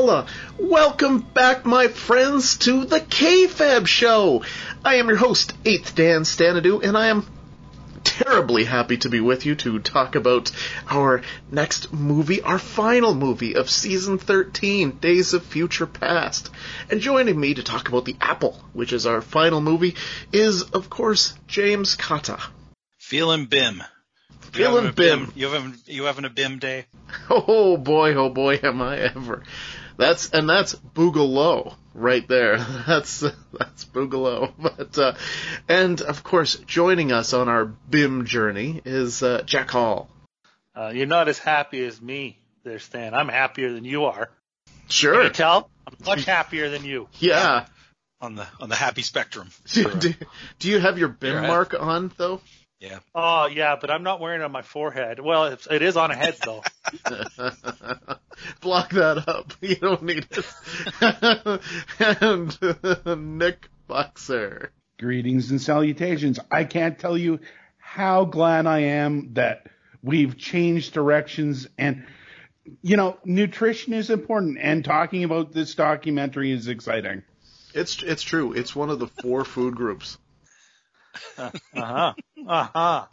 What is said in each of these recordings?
Welcome back, my friends, to the KFAB Show! I am your host, 8th Dan Stanadu, and I am terribly happy to be with you to talk about our next movie, our final movie of season 13, Days of Future Past. And joining me to talk about The Apple, which is our final movie, is, of course, James Kata. Feeling BIM. Feeling BIM. You having you having a BIM day? Oh boy, oh boy, am I ever. That's and that's Boogaloo right there. That's that's Boogaloo. But uh, and of course, joining us on our BIM journey is uh, Jack Hall. Uh, you're not as happy as me there, Stan. I'm happier than you are. Can Sure. you tell? I'm much happier than you. Yeah. On the on the happy spectrum. Do, do, do you have your BIM Sure. mark on though? Yeah. Oh, yeah, but I'm not wearing it on my forehead. Well, it's, it is on a head, though. Block that up. You don't need it. and Nick Boxer. Greetings and salutations. I can't tell you how glad I am that we've changed directions and you know, nutrition is important and talking about this documentary is exciting. It's it's true. It's one of the four food groups. Uh-huh. Uh-huh.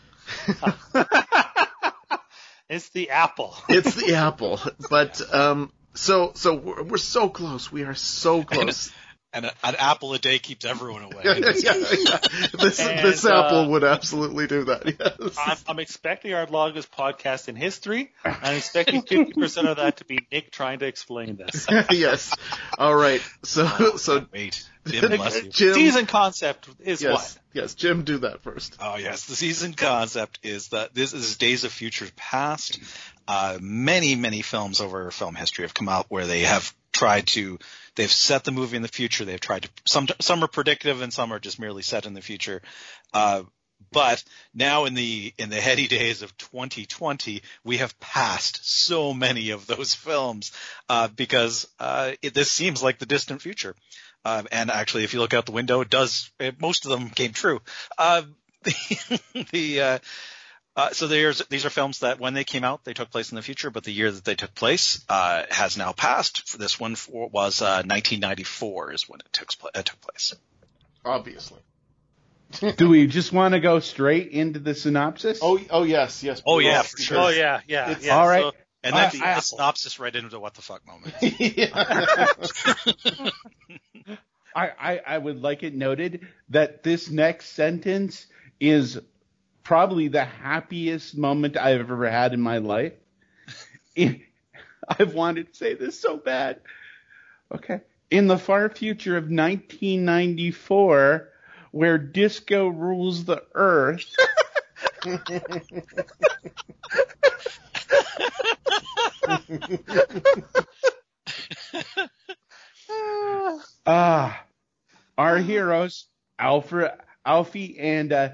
it's the apple. It's the apple. But um so so we're, we're so close. We are so close. And a, an apple a day keeps everyone away. yeah, yeah, yeah. This And, this uh, apple would absolutely do that. Yes. I'm, I'm expecting our longest podcast in history. I'm expecting 50% of that to be Nick trying to explain this. yes. All right. So so Wait. BIM bless. Jim. Season concept is yes. what? Yes. Jim, do that first. Oh yes, the season concept is that this is Days of Future Past. Uh, many, many films over film history have come out where they have tried to, they've set the movie in the future. They've tried to, some, some are predictive and some are just merely set in the future. Uh, but now in the in the heady days of 2020, we have passed so many of those films uh, because uh, it, this seems like the distant future. Uh, and actually, if you look out the window, it does. It, most of them came true. Uh, the, the uh, so there's these are films that when they came out they took place in the future, but the year that they took place uh, has now passed. This one for, was uh, 1994 is when it took pla- uh, took place. Obviously. Do we just want to go straight into the synopsis? Oh oh yes yes. Oh, yeah, for sure. Oh, yeah, yeah. It's- yeah. All right. So, And then Uh, the, the synopsis right into the what the fuck moment. I, I, I would like it noted that this next sentence is probably the happiest moment I've ever had in my life. I've wanted to say this so bad. Okay. In the far future of 1994, where disco rules the earth, Ah, our heroes, Alfred, Alfie and uh,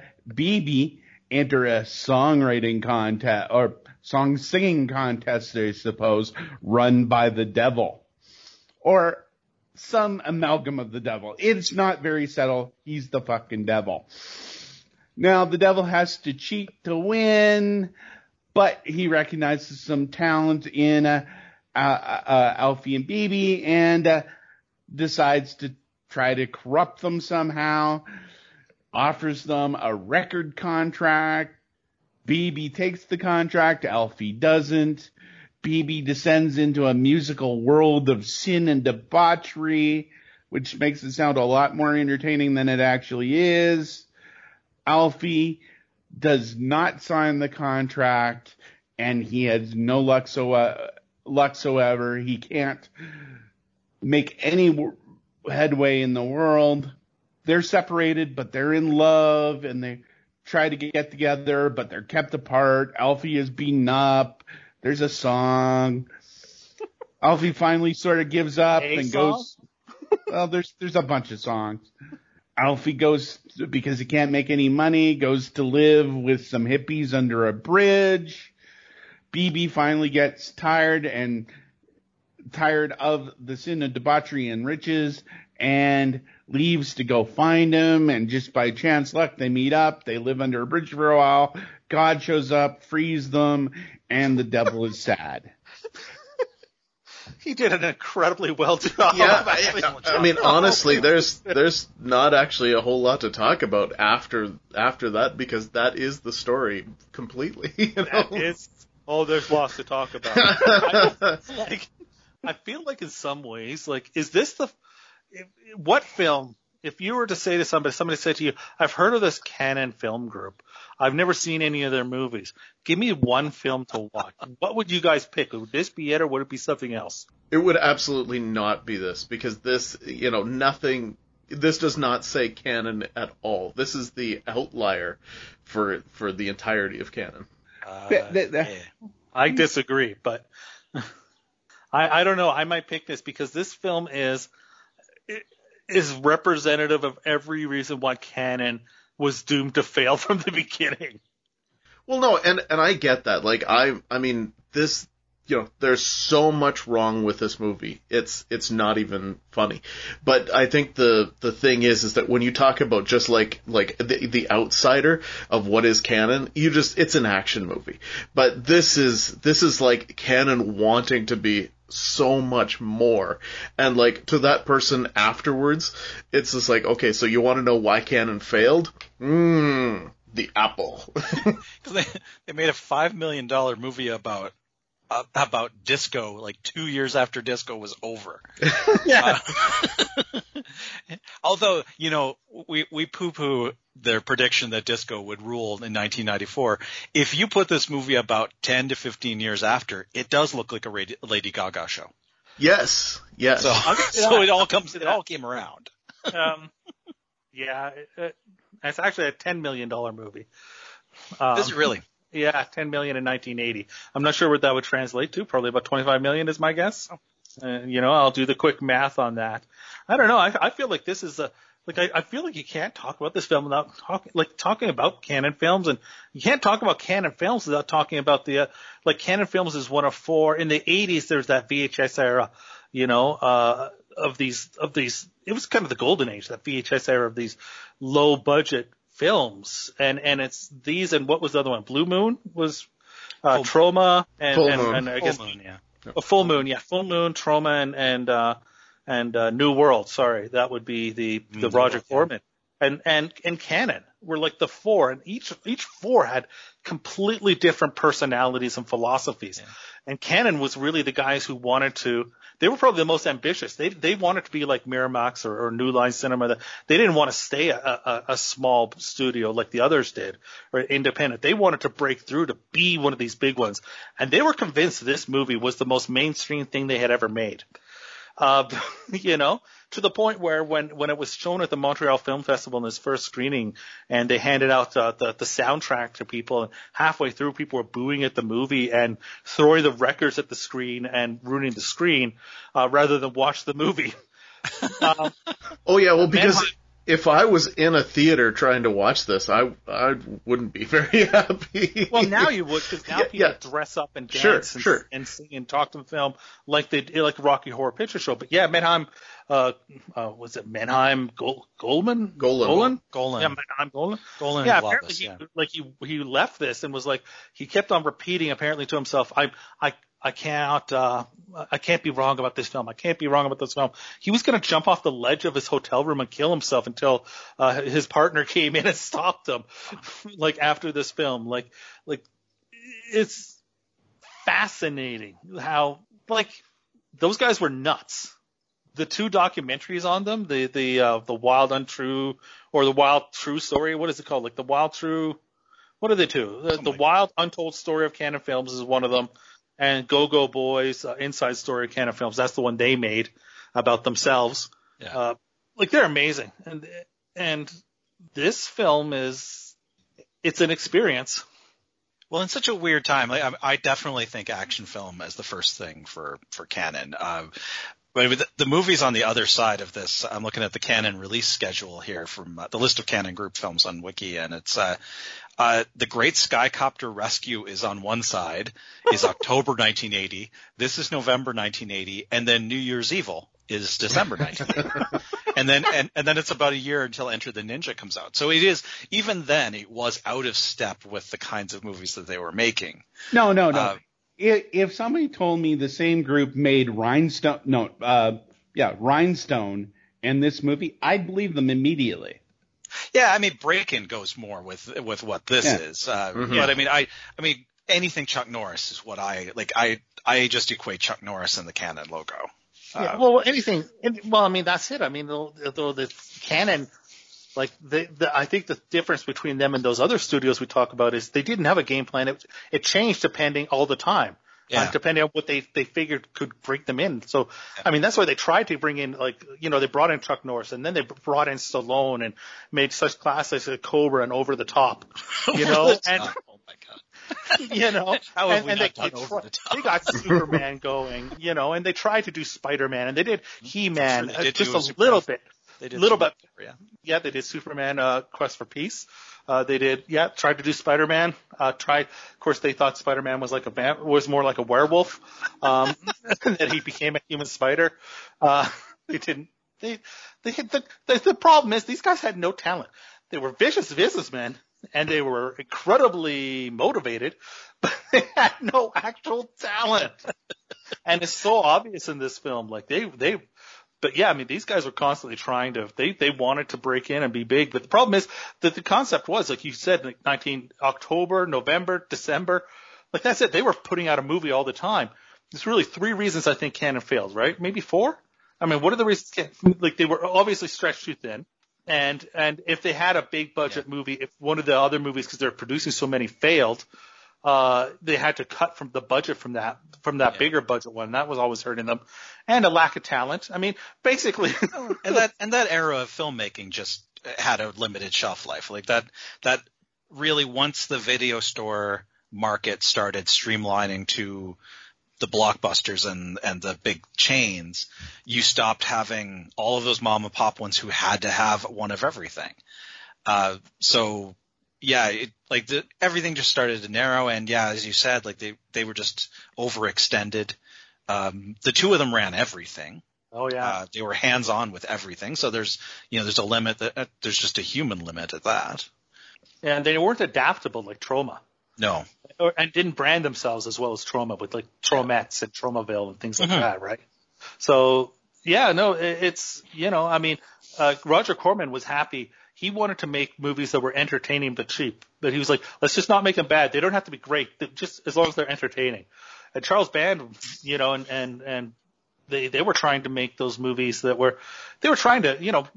enter a songwriting contest or song singing contest, I suppose, run by the devil, or some amalgam of the devil. It's not very subtle. He's the fucking devil. Now the devil has to cheat to win, but he recognizes some talent in uh, uh, uh, Alfie and Bibi and uh, decides to try to corrupt them somehow. Offers them a record contract. Bibi takes the contract, Alfie doesn't. Bibi descends into a musical world of sin and debauchery, which makes it sound a lot more entertaining than it actually is. Alfie does not sign the contract and he has no luck so uh, whatsoever. He can't make any w- headway in the world. They're separated, but they're in love and they try to get together, but they're kept apart. Alfie is beaten up. There's a song. Alfie finally sort of gives up A and song? goes. Well, there's there's a bunch of songs. Alfie goes because he can't make any money. Goes to live with some hippies under a bridge. Bibi finally gets tired and tired of the sin of debauchery and riches and leaves to go find him. And just by chance luck, they meet up. They live under a bridge for a while. God shows up, frees them, and the devil is sad. He did an incredibly well job. Yeah. I, I mean, honestly, there's there's not actually a whole lot to talk about after after that because that is the story completely. You know? It's oh, there's lots to talk about. I, like, I feel like in some ways, like, is this the if, what film? If you were to say to somebody, somebody said to you, "I've heard of this Cannon Film Group. I've never seen any of their movies. Give me one film to watch. What would you guys pick? Would this be it, or would it be something else?" It would absolutely not be this because this, you know, nothing. This does not say Cannon at all. This is the outlier for for the entirety of Cannon. Uh, yeah. I disagree, but I, I don't know. I might pick this because this film is is representative of every reason why Cannon was doomed to fail from the beginning. Well, no, and and I get that. Like I, I mean, this, you know, there's so much wrong with this movie. It's it's not even funny. But I think the the thing is, is that when you talk about just like like the the outsider of what is Cannon, you just it's an action movie. But this is this is like Cannon wanting to be so much more. And like to that person afterwards, it's just like, okay, so you want to know why Cannon failed? Mmm, the apple. 'Cause they they made a five million dollar movie about about disco like two years after disco was over. Yeah. Uh, although you know we we poo poo their prediction that disco would rule in 1994. If you put this movie about 10 to 15 years after, it does look like a Lady, Lady Gaga show. yes, yes. So so it all comes it all came around. um, yeah, it, it, it's actually a ten million dollar movie. Um, This is really Yeah, 10 million in 1980. I'm not sure what that would translate to. Probably about 25 million is my guess. Uh, you know, I'll do the quick math on that. I don't know. I, I feel like this is a like I, I feel like you can't talk about this film without talking like talking about Cannon films, and you can't talk about Cannon films without talking about the uh, like Cannon films is one of four. In the 80s, there's that VHS era, you know, uh, of these of these. It was kind of the golden age, that VHS era of these low budget films, and and it's these and what was the other one? Blue Moon was uh, Full- Troma and Full and, Moon. and I guess Full Moon, yeah. a full moon, yeah, full moon, Troma, and and uh, and uh, New World. Sorry, that would be the the New Roger World, yeah. Corman. And and and Cannon were like the four, and each each four had completely different personalities and philosophies. And Cannon was really the guys who wanted to. They were probably the most ambitious. They they wanted to be like Miramax or, or New Line Cinema. They didn't want to stay a, a, a small studio like the others did or independent. They wanted to break through to be one of these big ones. And they were convinced this movie was the most mainstream thing they had ever made. Uh, you know, to the point where when, when it was shown at the Montreal Film Festival in its first screening and they handed out uh, the, the soundtrack to people and halfway through people were booing at the movie and throwing the records at the screen and ruining the screen, uh, rather than watch the movie. um, Oh yeah, well because if I was in a theater trying to watch this, I I wouldn't be very happy. Well, now you would because now Yeah, people yeah. dress up and dance Sure, and, sure. and sing and talk to the film like they like Rocky Horror Picture Show. But yeah, Menahem, uh, uh, was it Menahem Gol- Goldman? Golan. Golan? Golan. Yeah, Menahem Golan. Golan yeah, and apparently Globus, he yeah. like he he left this and was like he kept on repeating apparently to himself, I I I can't, uh, I can't be wrong about this film. I can't be wrong about this film. He was going to jump off the ledge of his hotel room and kill himself until uh, his partner came in and stopped him. like after this film, like, like it's fascinating how like those guys were nuts. The two documentaries on them, the the uh, the wild untrue or the wild true story, what is it called? Like the wild true, what are they two? The, the wild untold story of Cannon Films is one of them and Go Go Boys uh, Inside Story Cannon Films. That's the one they made about themselves. Yeah. Uh, like they're amazing, and and this film is it's an experience. Well, in such a weird time, like, I, I definitely think action film as the first thing for for Cannon. Uh, but the, the movies on the other side of this, I'm looking at the Cannon release schedule here from uh, the list of Cannon group films on Wiki, and it's uh, uh, the Great Skycopter Rescue is on one side, is October 1980. This is November 1980, and then New Year's Evil is December 1980. and then and, and then it's about a year until Enter the Ninja comes out. So it is even then it was out of step with the kinds of movies that they were making. No, no, no. Uh, if, if somebody told me the same group made Rhinestone, no, uh, yeah, Rhinestone and this movie, I'd believe them immediately. Yeah, I mean Breakin goes more with with what this Yeah. is. Uh, Mhm. But I mean I I mean anything Chuck Norris is what I like. I I just equate Chuck Norris and the Cannon logo. Yeah, Uh, well, anything. Well, I mean, that's it. I mean, though, though the Cannon, like the, the, I think the difference between them and those other studios we talk about is they didn't have a game plan. It, it changed depending all the time. Yeah. Depending on what they they figured could bring them in. So, I mean, that's why they tried to bring in like you know they brought in Chuck Norris and then they brought in Stallone and made such classics as Cobra and Over the Top. You know, and oh my god. you know, How and, and they, they, the they got Superman going, you know, and they tried to do Spider-Man, and they did He-Man Sure, uh, just a Superman. little bit. They did Little bit. Yeah. Yeah, they did Superman uh, Quest for Peace. Uh, they did, yeah, tried to do Spider-Man. Uh, tried, of course, they thought Spider-Man was like a vamp, was more like a werewolf. Um, that he became a human spider. Uh, they didn't. They, they had the, the the problem is these guys had no talent. They were vicious businessmen and they were incredibly motivated, but they had no actual talent. and it's so obvious in this film. Like they they but yeah, I mean, these guys were constantly trying to, they, they wanted to break in and be big, but the problem is that the concept was, like you said, like 19, October, November, December, like that's it. They were putting out a movie all the time. There's really three reasons I think Cannon failed, right? Maybe four? I mean, what are the reasons? Can- Like they were obviously stretched too thin. And, and if they had a big budget movie, if one of the other movies, because they're producing so many failed, uh, they had to cut from the budget from that, from that Yeah. bigger budget one. That was always hurting them. And a lack of talent. I mean, basically, and that and that era of filmmaking just had a limited shelf life. Like that that really once the video store market started streamlining to the blockbusters and and the big chains, you stopped having all of those mom and pop ones who had to have one of everything. Uh, so yeah, it, like the, everything just started to narrow, and yeah, as you said, like they they were just overextended. Um, the two of them ran everything. oh yeah. Uh, they were hands on with everything. So there's, you know, there's a limit that, uh, there's just a human limit at that. and they weren't adaptable like Troma. No. Or, and didn't brand themselves as well as Troma with like Tromettes and Tromaville and things like Mhm. that, right? So yeah, no, it, it's you know, I mean, uh, Roger Corman was happy. He wanted to make movies that were entertaining but cheap. But he was like, let's just not make them bad. They don't have to be great, just as long as they're entertaining. And Charles Band, you know, and and and they they were trying to make those movies that were they were trying to you know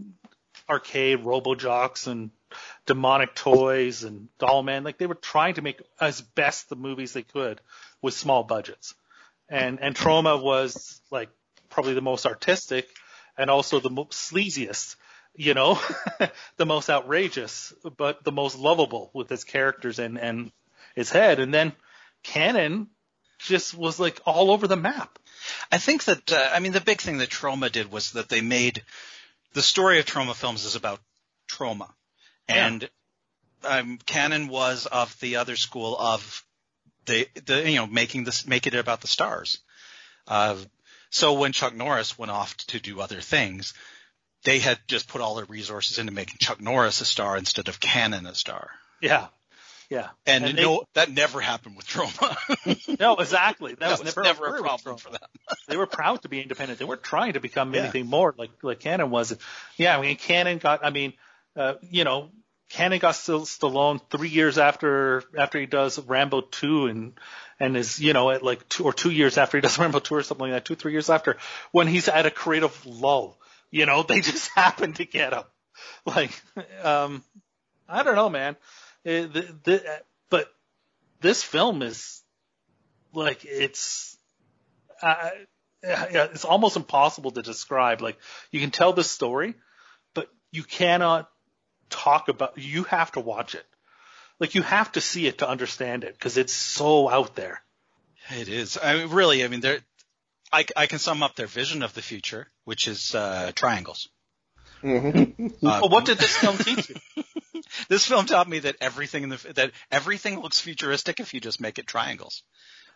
arcade Robot Jox and demonic toys and doll man like they were trying to make as best the movies they could with small budgets. And and Troma was like probably the most artistic and also the most sleaziest you know the most outrageous but the most lovable with his characters and and his head. And then Cannon just was like all over the map I think that, uh, I mean, the big thing that Troma did was that they made, the story of Troma films is about Troma. And, um, Cannon was of the other school of the, the, you know, making this, make it about the stars. Uh, so when Chuck Norris went off to do other things, they had just put all their resources into making Chuck Norris a star instead of Cannon a star. Yeah. Yeah. And, And they- no, that never happened with Troma. No, exactly. That, that was, was never, never a problem for them. they were proud to be independent. They weren't trying to become Yeah. anything more like like Cannon was. Yeah, I mean Cannon got. I mean, uh, you know, Cannon got still Stallone three years after after he does Rambo two and and is you know at like two or two years after he does Rambo two or something like that, two three years after when he's at a creative lull. You know, they just happen to get him. Like, um, I don't know, man. Uh, the, the, but this film is like it's uh, it's almost impossible to describe. Like you can tell the story, but you cannot talk about. You have to watch it. Like you have to see it to understand it because it's so out there. It is. I mean, really, I mean, they're, I, I can sum up their vision of the future, which is uh, triangles. Mm-hmm. Uh, But what did this film teach you? this film taught me that everything in the that everything looks futuristic if you just make it triangles.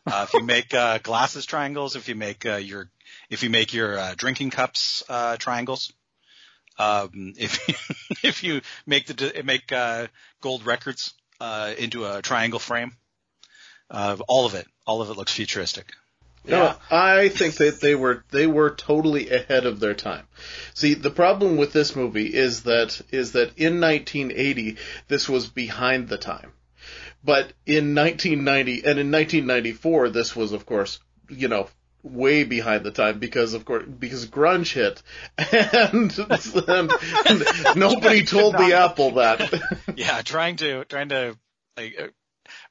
Uh, if you make uh, glasses triangles, if you make uh, your if you make your uh, drinking cups uh, triangles, um, if you, if you make the make uh, gold records uh, into a triangle frame, uh, all of it, all of it looks futuristic. No, I think that they were they were totally ahead of their time. See, the problem with this movie is that is that in 1980 this was behind the time. But in 1990 and in 1994 this was of course, you know, way behind the time because of course because grunge hit and, and, nobody told the apple that. yeah, trying to trying to like,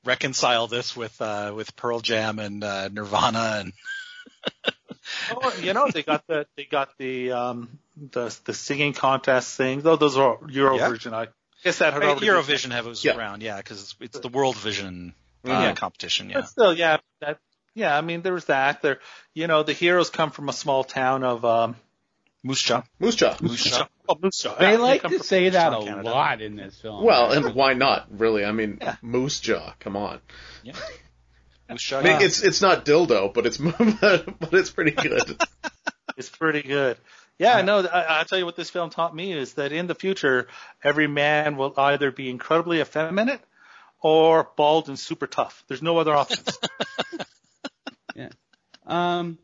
reconcile this with uh, with Pearl Jam and uh, Nirvana and Oh, you know they got the they got the um the the singing contest thing. Though those are Eurovision. I guess that had already Eurovision have was Yeah. around, yeah, because it's, it's the World Vision uh, Yeah. competition, yeah. But still, yeah, that yeah. I mean, there was that. There, you know, the heroes come from a small town of um. Moose Jaw. Moose Jaw. Moose Jaw. Oh, Moose Jaw. They Yeah, like come to say Moose that Jaw, a Canada. lot in this film. Well, and why not? Really, I mean, Yeah. Moose Jaw. Come on. Moose Jaw. I mean. It's it's not dildo, but it's but it's pretty good. It's pretty good. Yeah, no, I, I'll tell you what this film taught me is that in the future, every man will either be incredibly effeminate or bald and super tough. There's no other options. Yeah. Um,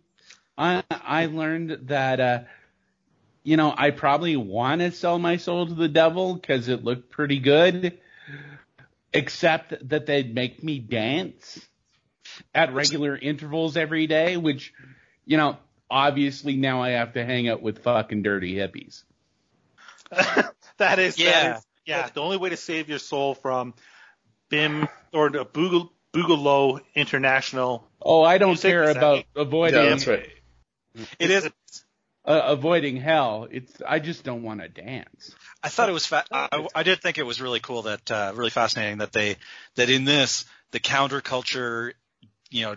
I I learned that uh, you know I probably want to sell my soul to the devil because it looked pretty good, except that they'd make me dance at regular intervals every day, which you know obviously now I have to hang out with fucking dirty hippies. that is, Yeah. that is, yeah. The only way to save your soul from BIM or the Boogal, Boogaloo International. Oh, I don't care about Abby. avoiding Yeah, that's right. It is. Uh, avoiding hell. It's I just don't want to dance. I thought it was. Fa- I, I did think it was really cool that, uh, really fascinating that they, that in this, the counterculture, you know,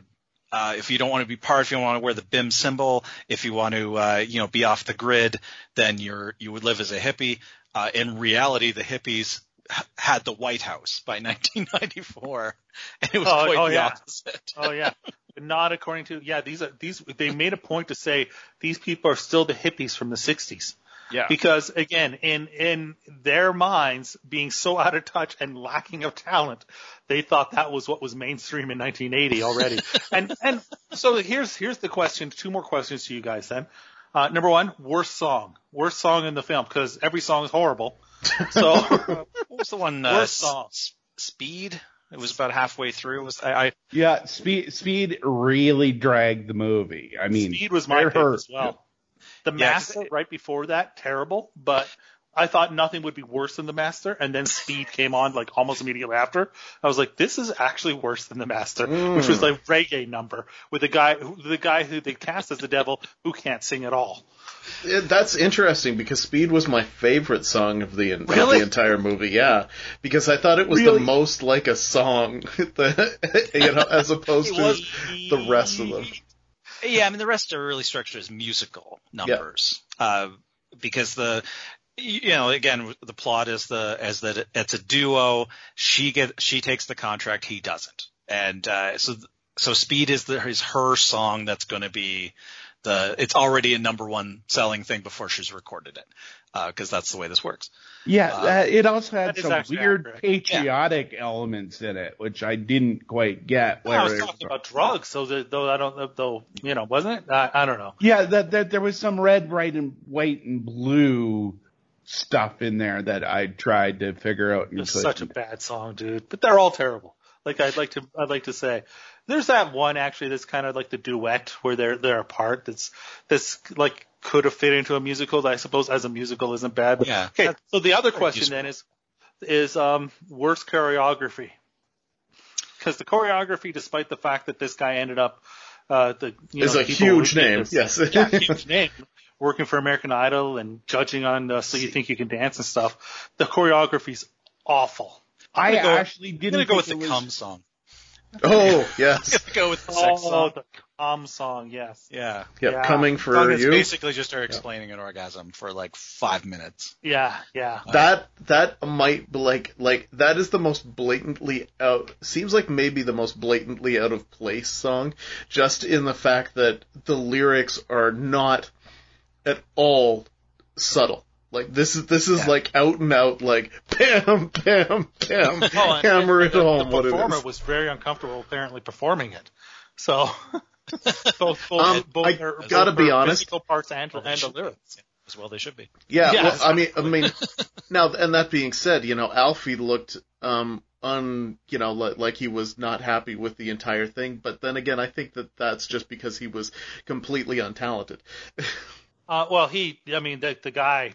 uh, if you don't want to be part, if you don't want to wear the BIM symbol, if you want to, uh, you know, be off the grid, then you're, you would live as a hippie. Uh, in reality, the hippies h- had the White House by 1994, and it was Oh, quite oh, the yeah. opposite. Oh yeah, but not according to yeah. These are these. They made a point to say these people are still the hippies from the '60s. Yeah. Because again, in in their minds, being so out of touch and lacking of talent, they thought that was what was mainstream in 1980 already. and and so here's here's the question. Two more questions to you guys then. Uh, number one, worst song, worst song in the film because every song is horrible. So What was the one? Uh, Worst song. S- Speed. It was about halfway through. It was I, I Yeah, speed speed really dragged the movie. I mean, Speed was my it pick hurt. as well. The Yeah, 'cause Master right before that, terrible, but I thought nothing would be worse than the Master, and then Speed came on like almost immediately after. I was like, this is actually worse than the Master, which was mm. like reggae number with the guy, who, the guy who they cast as the devil who can't sing at all. Yeah, that's interesting because Speed was my favorite song of the, of Really? the entire movie. Yeah, because I thought it was Really? the most like a song, the, you know, as opposed to was- the rest of them. Yeah, I mean the rest are really structured as musical numbers. Uh, because the you know again the plot is the as that it- it's a duo. She get she takes the contract, he doesn't, and uh, so so Speed is the is her song that's going to be the it's already a number one selling thing before she's recorded it. because that's the way this works. Yeah, Uh, that, it also had some weird accurate. patriotic elements in it, which I didn't quite get. I was where- talking about drugs, so that, though I don't, though you know, wasn't it? I, I don't know. Yeah, that, that there was some red, white, and white and blue stuff in there that I tried to figure out. And It's such a bad song, dude. But they're all terrible. Like I'd like to, I'd like to say, there's that one actually that's kind of like the duet where they're they're apart. That's that's like could have fit into a musical. That I suppose as a musical isn't bad. But, Yeah. Okay. So the other question then is is um worst choreography because the choreography, despite the fact that this guy ended up uh the you Is know, a huge name. this- Yes. yeah, huge name. Working for American Idol and judging on uh, So You Think You Can Dance and stuff. The choreography's awful. I go- actually I'm didn't gonna go with the was- cum song. Oh yes. I'm gonna go with the Oh, song. the calm song, yes. Yeah. Yep. Yeah. Coming Song for that's you. basically just her explaining an orgasm for like five minutes. Yeah, yeah. That that might be like like that is the most blatantly out seems like maybe the most blatantly out of place song just in the fact that the lyrics are not at all subtle. Like this is this is Yeah. like out and out like bam bam bam Oh, and- hammer it the, home the what performer is. was very uncomfortable apparently performing it. So both both, Um, both I her, gotta both be honest. physical parts and, Well, and the should- lyrics. As well, they should be. Yeah, Yeah, well, I mean, I mean, now, and that being said, you know, Alfie looked, um, un, you know, like, like he was not happy with the entire thing. But then again, I think that that's just because he was completely untalented. Uh, well, he, I mean, the, the guy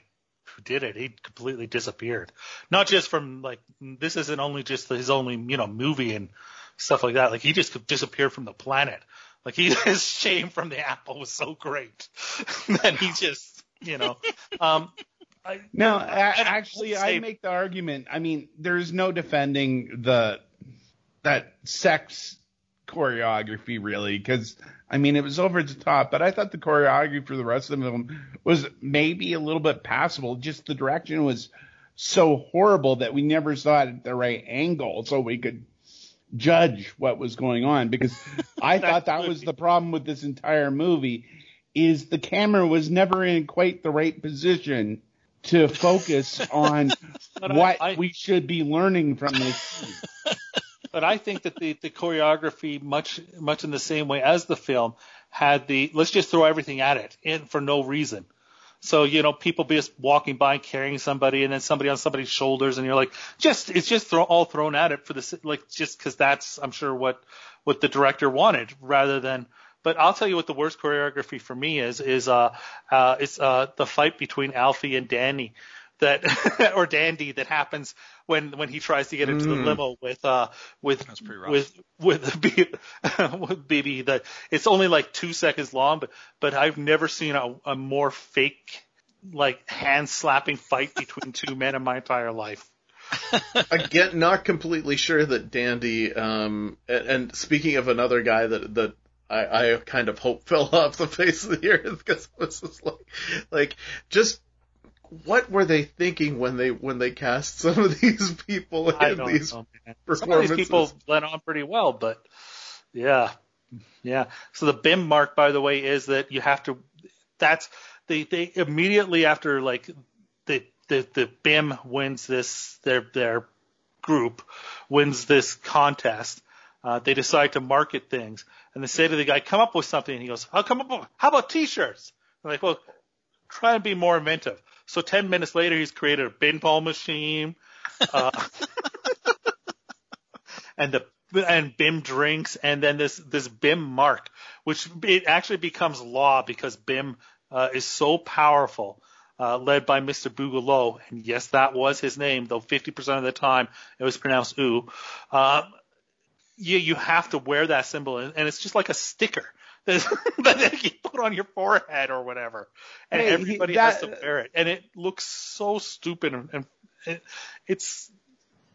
who did it, he completely disappeared. Not just from like, this isn't only just his only, you know, movie and stuff like that. Like he just disappeared from the planet. Like he, his shame from the apple was so great that he just, you know, um, I, No, I- actually, I make the argument. I mean, there's no defending the that sex choreography really, because I mean, it was over the top. But I thought the choreography for the rest of the film was maybe a little bit passable. Just the direction was so horrible that we never saw it at the right angle, so we could judge what was going on. Because I thought that was the problem with this entire movie. Is the camera was never in quite the right position to focus on But I- what I- we should be learning from this. but I think that the, the choreography, much much in the same way as the film, had the let's just throw everything at it in for no reason. So you know, people be just walking by carrying somebody, and then somebody on somebody's shoulders, and you're like, just it's just throw, all thrown at it for the like just because that's I'm sure what what the director wanted, rather than. But I'll tell you what the worst choreography for me is is uh uh it's uh the fight between Alfie and Danny that or Dandi that happens when when he tries to get into the limo with uh with That's pretty rough. with with B- with Bibi that it's only like two seconds long but but I've never seen a, a more fake like hand slapping fight between two men in my entire life. Again, not completely sure that Dandi, um, and, and speaking of another guy that, that I, I kind of hope fell off the face of the earth because it was just like, like, just, what were they thinking when they, when they cast some of these people in these know. Some of these people went on pretty well, but yeah, yeah. So the BIM mark, by the way, is that you have to. That's they they immediately after like the the the BIM wins this their their group wins this contest. Uh, they decide to market things, and they say to the guy, "Come up with something." And he goes, "I'll come up. With, how about T-shirts?" Like, "Well, try and be more inventive." So ten minutes later, he's created a pinball machine. Uh, and the and BIM drinks, and then this this BIM mark, which it actually becomes law because BIM uh, is so powerful, uh, led by Mr. Boogalow, and yes, that was his name, though 50% of the time it was pronounced ooh. Uh, you you have to wear that symbol, and, and it's just like a sticker that that you put on your forehead or whatever, and Hey, he- everybody has to that- wear it, and it looks so stupid, and, and it, it's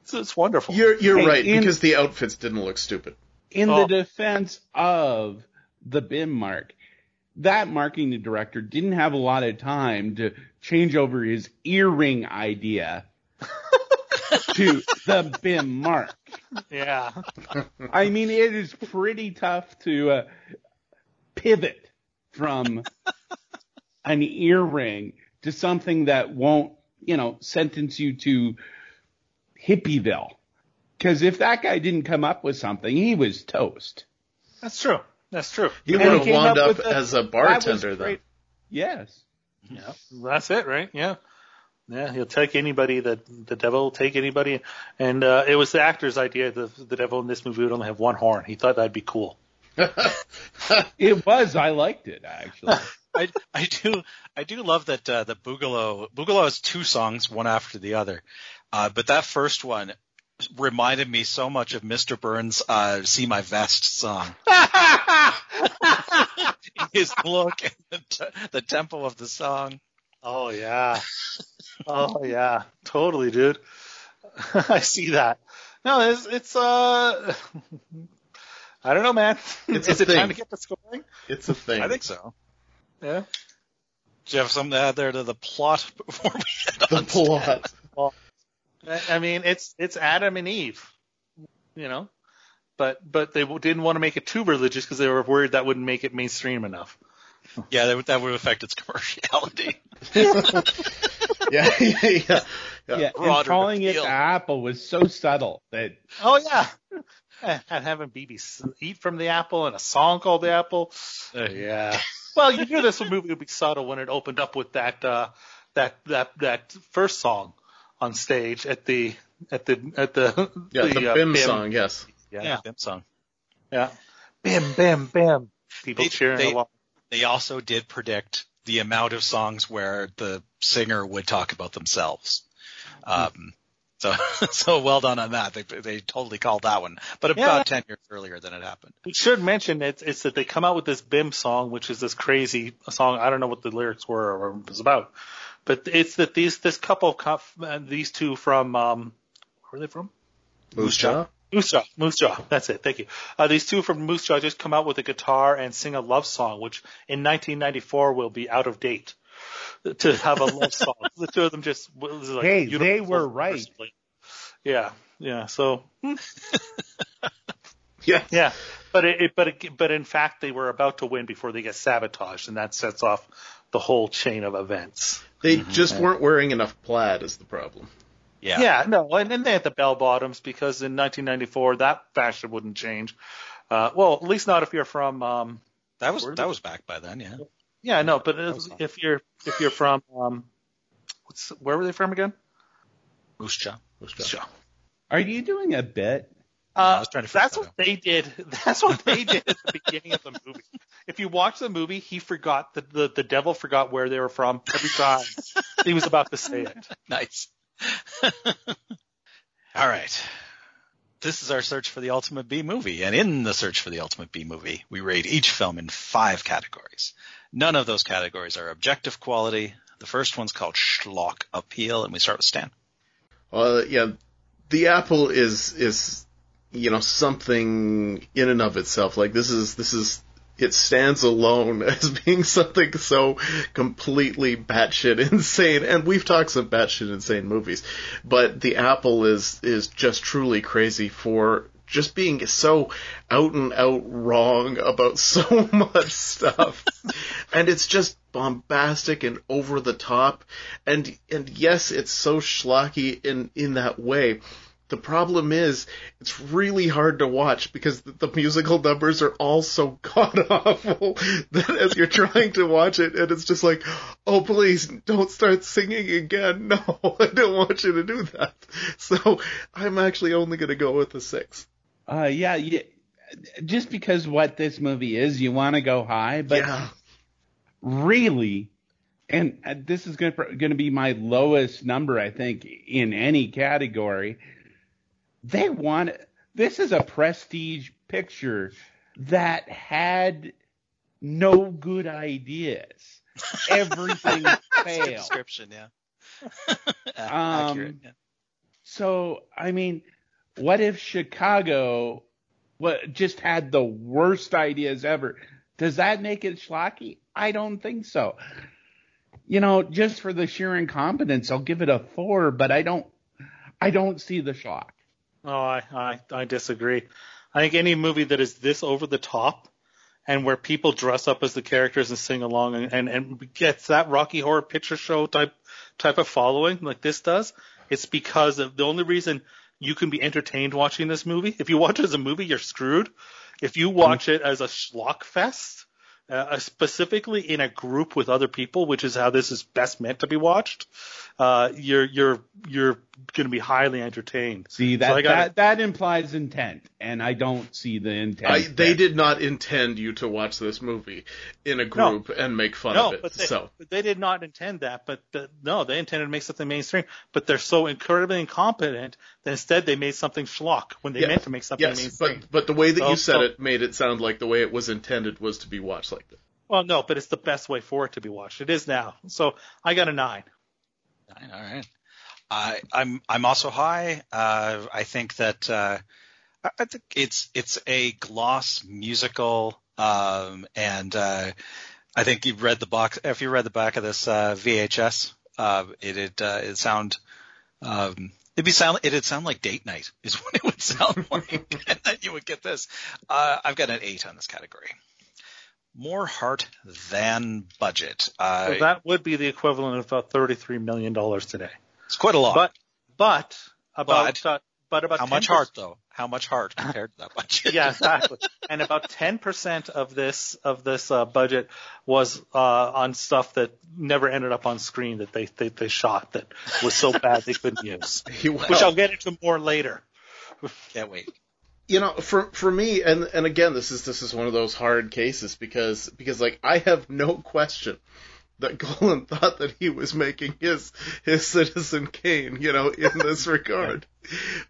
it's, it's wonderful. You're, you're Hey, right, in- because the outfits didn't look stupid. In Oh. the defense of the BIM mark, that marketing director didn't have a lot of time to change over his earring idea to the BIM mark. Yeah. I mean, it is pretty tough to uh, pivot from an earring to something that won't, you know, sentence you to hippieville. Cause if that guy didn't come up with something, he was toast. That's true. That's true. He would have wound up up with the- as a bartender then. great. Yes. Yeah, that's it, right? Yeah, yeah. He'll take anybody. The the devil will take anybody. And uh, it was the actor's idea. The the devil in this movie would only have one horn. He thought that'd be cool. It was. I liked it actually. I, I do I do love that uh, the Boogaloo Boogaloo has two songs, one after the other, uh, but that first one reminded me so much of Mr. Burns' uh, "See My Vest" song. His look and the, t- the tempo of the song. Oh yeah. oh yeah. Totally, dude. I see that. No, it's it's uh. I don't know, man. It's a Is it time thing. to get the scoring? It's a thing. I think so. Yeah. Do you have something to add there to the plot before we get the on? plot. I- I mean, it's it's Adam and Eve, you know, but but they didn't want to make it too religious because they were worried that wouldn't make it mainstream enough. Yeah, that would, that would affect its commerciality. yeah, yeah, yeah. Yeah, and broader calling it. Apple was so subtle that Oh yeah, and having Bibi eat from the apple and a song called the apple. yeah. Well, you knew this movie would be subtle when it opened up with that uh, that that that first song on stage at the at the at the Yeah, the, uh, BIM song, yes. Yeah, Yeah, Bim song. yeah. Bim bim bim. People They- cheering they- along. They also did predict the amount of songs where the singer would talk about themselves. Um, so, so well done on that. They, they totally called that one, but about Yeah. 10 years earlier than it happened. We should mention it's, it's that they come out with this BIM song, which is this crazy song. I don't know what the lyrics were or what it was about, but it's that these this couple of co- uh, these two from um, where are they from? Moose Jaw? Moose Jaw. Moose Jaw. That's it. Thank you. Uh, these two from Moose Jaw just come out with a guitar and sing a love song, which in 1994 will be out of date to have a love song. the two of them just. was like Hey, beautiful they were right. personally. Yeah. Yeah. So Yeah. yeah, but it, it but it, but in fact they were about to win before they get sabotaged, and that sets off the whole chain of events. They just weren't wearing enough plaid is the problem. Yeah. Yeah, no, and, and they had the bell bottoms because in 1994 that fashion wouldn't change. Uh, well, at least not if you're from. Um, That was, that was back by then, yeah. Yeah, no, but if, if you're if you're from um, what's where were they from again? Moose Jaw. Moose Jaw. Are you doing a bit? Yeah, I Uh, was trying to that's that what they did. That's what they did at the beginning of the movie. If you watch the movie, he forgot the, the the devil forgot where they were from every time he was about to say it. Nice. All right. This is our search for the ultimate B movie, and in the search for the ultimate B movie, we rate each film in five categories. None of those categories are objective quality. The first one's called schlock appeal, and we start with Stan. Uh, yeah, the apple is is you know something in and of itself. Like this is this is it stands alone as being something so completely batshit insane. And we've talked some batshit insane movies, but the apple is is just truly crazy for just being so out and out wrong about so much stuff. and it's just bombastic and over the top. And and yes, it's so schlocky in in that way. The problem is, it's really hard to watch because the, the musical numbers are all so god awful that as you're trying to watch it, and it's just like, oh please, don't start singing again. No, I don't want you to do that. So I'm actually only going to go with the six. Uh, yeah, yeah, just because what this movie is, you want to go high, but yeah, really, and uh, this is going to be my lowest number, I think, in any category. They want this is a prestige picture that had no good ideas. Everything failed. description, yeah. Um, Accurate. yeah. So, I mean, what if Chicago what just had the worst ideas ever? Does that make it schlocky? I don't think so. You know, just for the sheer incompetence, I'll give it a four, but I don't, I don't see the schlock. Oh, I, I, I disagree. I think any movie that is this over the top and where people dress up as the characters and sing along and, and, and gets that Rocky Horror Picture Show type type of following like this does, it's because of the only reason you can be entertained watching this movie. If you watch it as a movie, you're screwed. If you watch mm-hmm. it as a schlock fest, uh, specifically in a group with other people, which is how this is best meant to be watched, uh, you're you're you're going to be highly entertained. See that I gotta- that that implies intent, and I don't see the intent. I, they did not intend you to watch this movie in a group and make fun No, of it. but they, so but they did not intend that. But the, no, they intended to make something mainstream. But they're so incredibly incompetent that instead they made something schlock when they Yeah. meant to make something yes, mainstream. but but the way that So- you said so- it made it sound like the way it was intended was to be watched like this. Well, no, but it's the best way for it to be watched. It is now. So I got a nine. Nine, All right. I, I'm I'm also high. Uh, I think that uh, I, think it's it's a gloss musical, um, and uh, I think you've read the box. If you read the back of this uh, VHS, uh, it'd uh, it sound um, it'd be sound it'd sound like date night is what it would sound like, and then you would get this. Uh, I've got an eight on this category. More heart than budget. Uh, So that would be the equivalent of about thirty-three million dollars today. it's quite a lot. But but about But- uh, but about How much 10% heart though? How much heart compared to that budget? yeah, exactly. and about ten percent of this of this uh, budget was uh, on stuff that never ended up on screen that they, they they shot that was so bad they couldn't use, which I'll get into more later. Can't wait. You know for for me and and again this is this is one of those hard cases because because like I have no question that Golan thought that he was making his his Citizen Kane, you know, in this regard.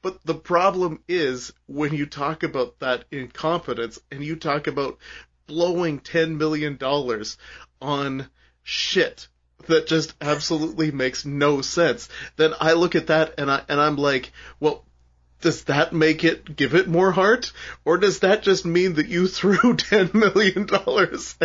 But the problem is when you talk about that incompetence and you talk about blowing ten million dollars on shit that just absolutely makes no sense, then I look at that and I and I'm like, well, does that make it give it more heart or does that just mean that you threw 10 million dollars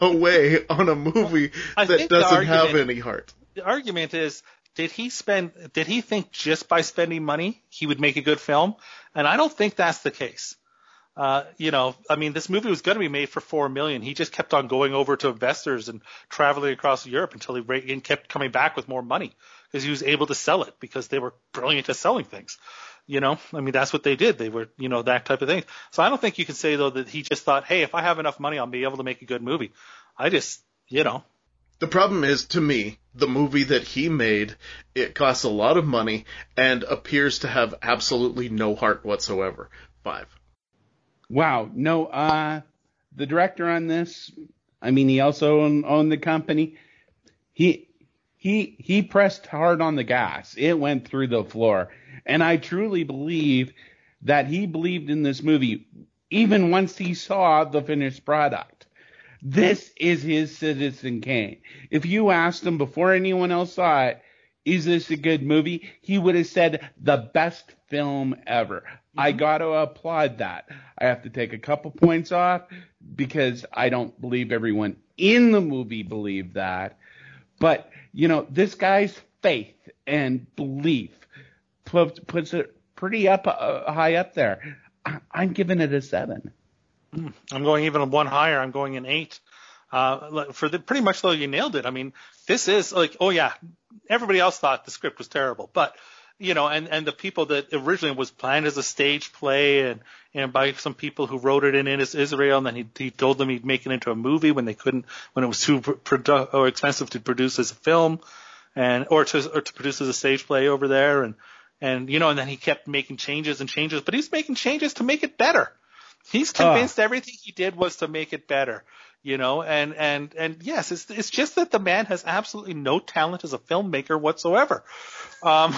away on a movie I that doesn't have any heart The argument is, did he spend? Did he think just by spending money he would make a good film? And I don't think that's the case. Uh, you know, I mean, this movie was going to be made for four million. He just kept on going over to investors and traveling across Europe until he ra- and kept coming back with more money because he was able to sell it because they were brilliant at selling things. You know, I mean, that's what they did. They were, you know, that type of thing. So I don't think you can say though that he just thought, hey, if I have enough money, I'll be able to make a good movie. I just, you know, the problem is to me the movie that he made it costs a lot of money and appears to have absolutely no heart whatsoever five Wow. No, uh, the director on this, I mean, he also owned, owned the company. He, he, he pressed hard on the gas. It went through the floor. And I truly believe that he believed in this movie even once he saw the finished product. This is his Citizen Kane. If you asked him before anyone else saw it, is this a good movie? He would have said the best film ever. I mm-hmm. got to applaud that. I have to take a couple points off because I don't believe everyone in the movie believed that. But, you know, this guy's faith and belief puts, puts it pretty up, uh, high up there. I- I'm giving it a seven. I'm going even one higher. I'm going an eight. Uh, for the pretty much though you nailed it. I mean, this is like, oh yeah, everybody else thought the script was terrible, but you know, and and the people that originally was planned as a stage play and and by some people who wrote it in Israel, and then he he told them he'd make it into a movie when they couldn't, when it was too produ- or expensive to produce as a film, and or to or to produce as a stage play over there, and and you know, and then he kept making changes and changes, but he's making changes to make it better. He's convinced everything he did was to make it better, you know, and, and, and yes, it's, it's just that the man has absolutely no talent as a filmmaker whatsoever. Um,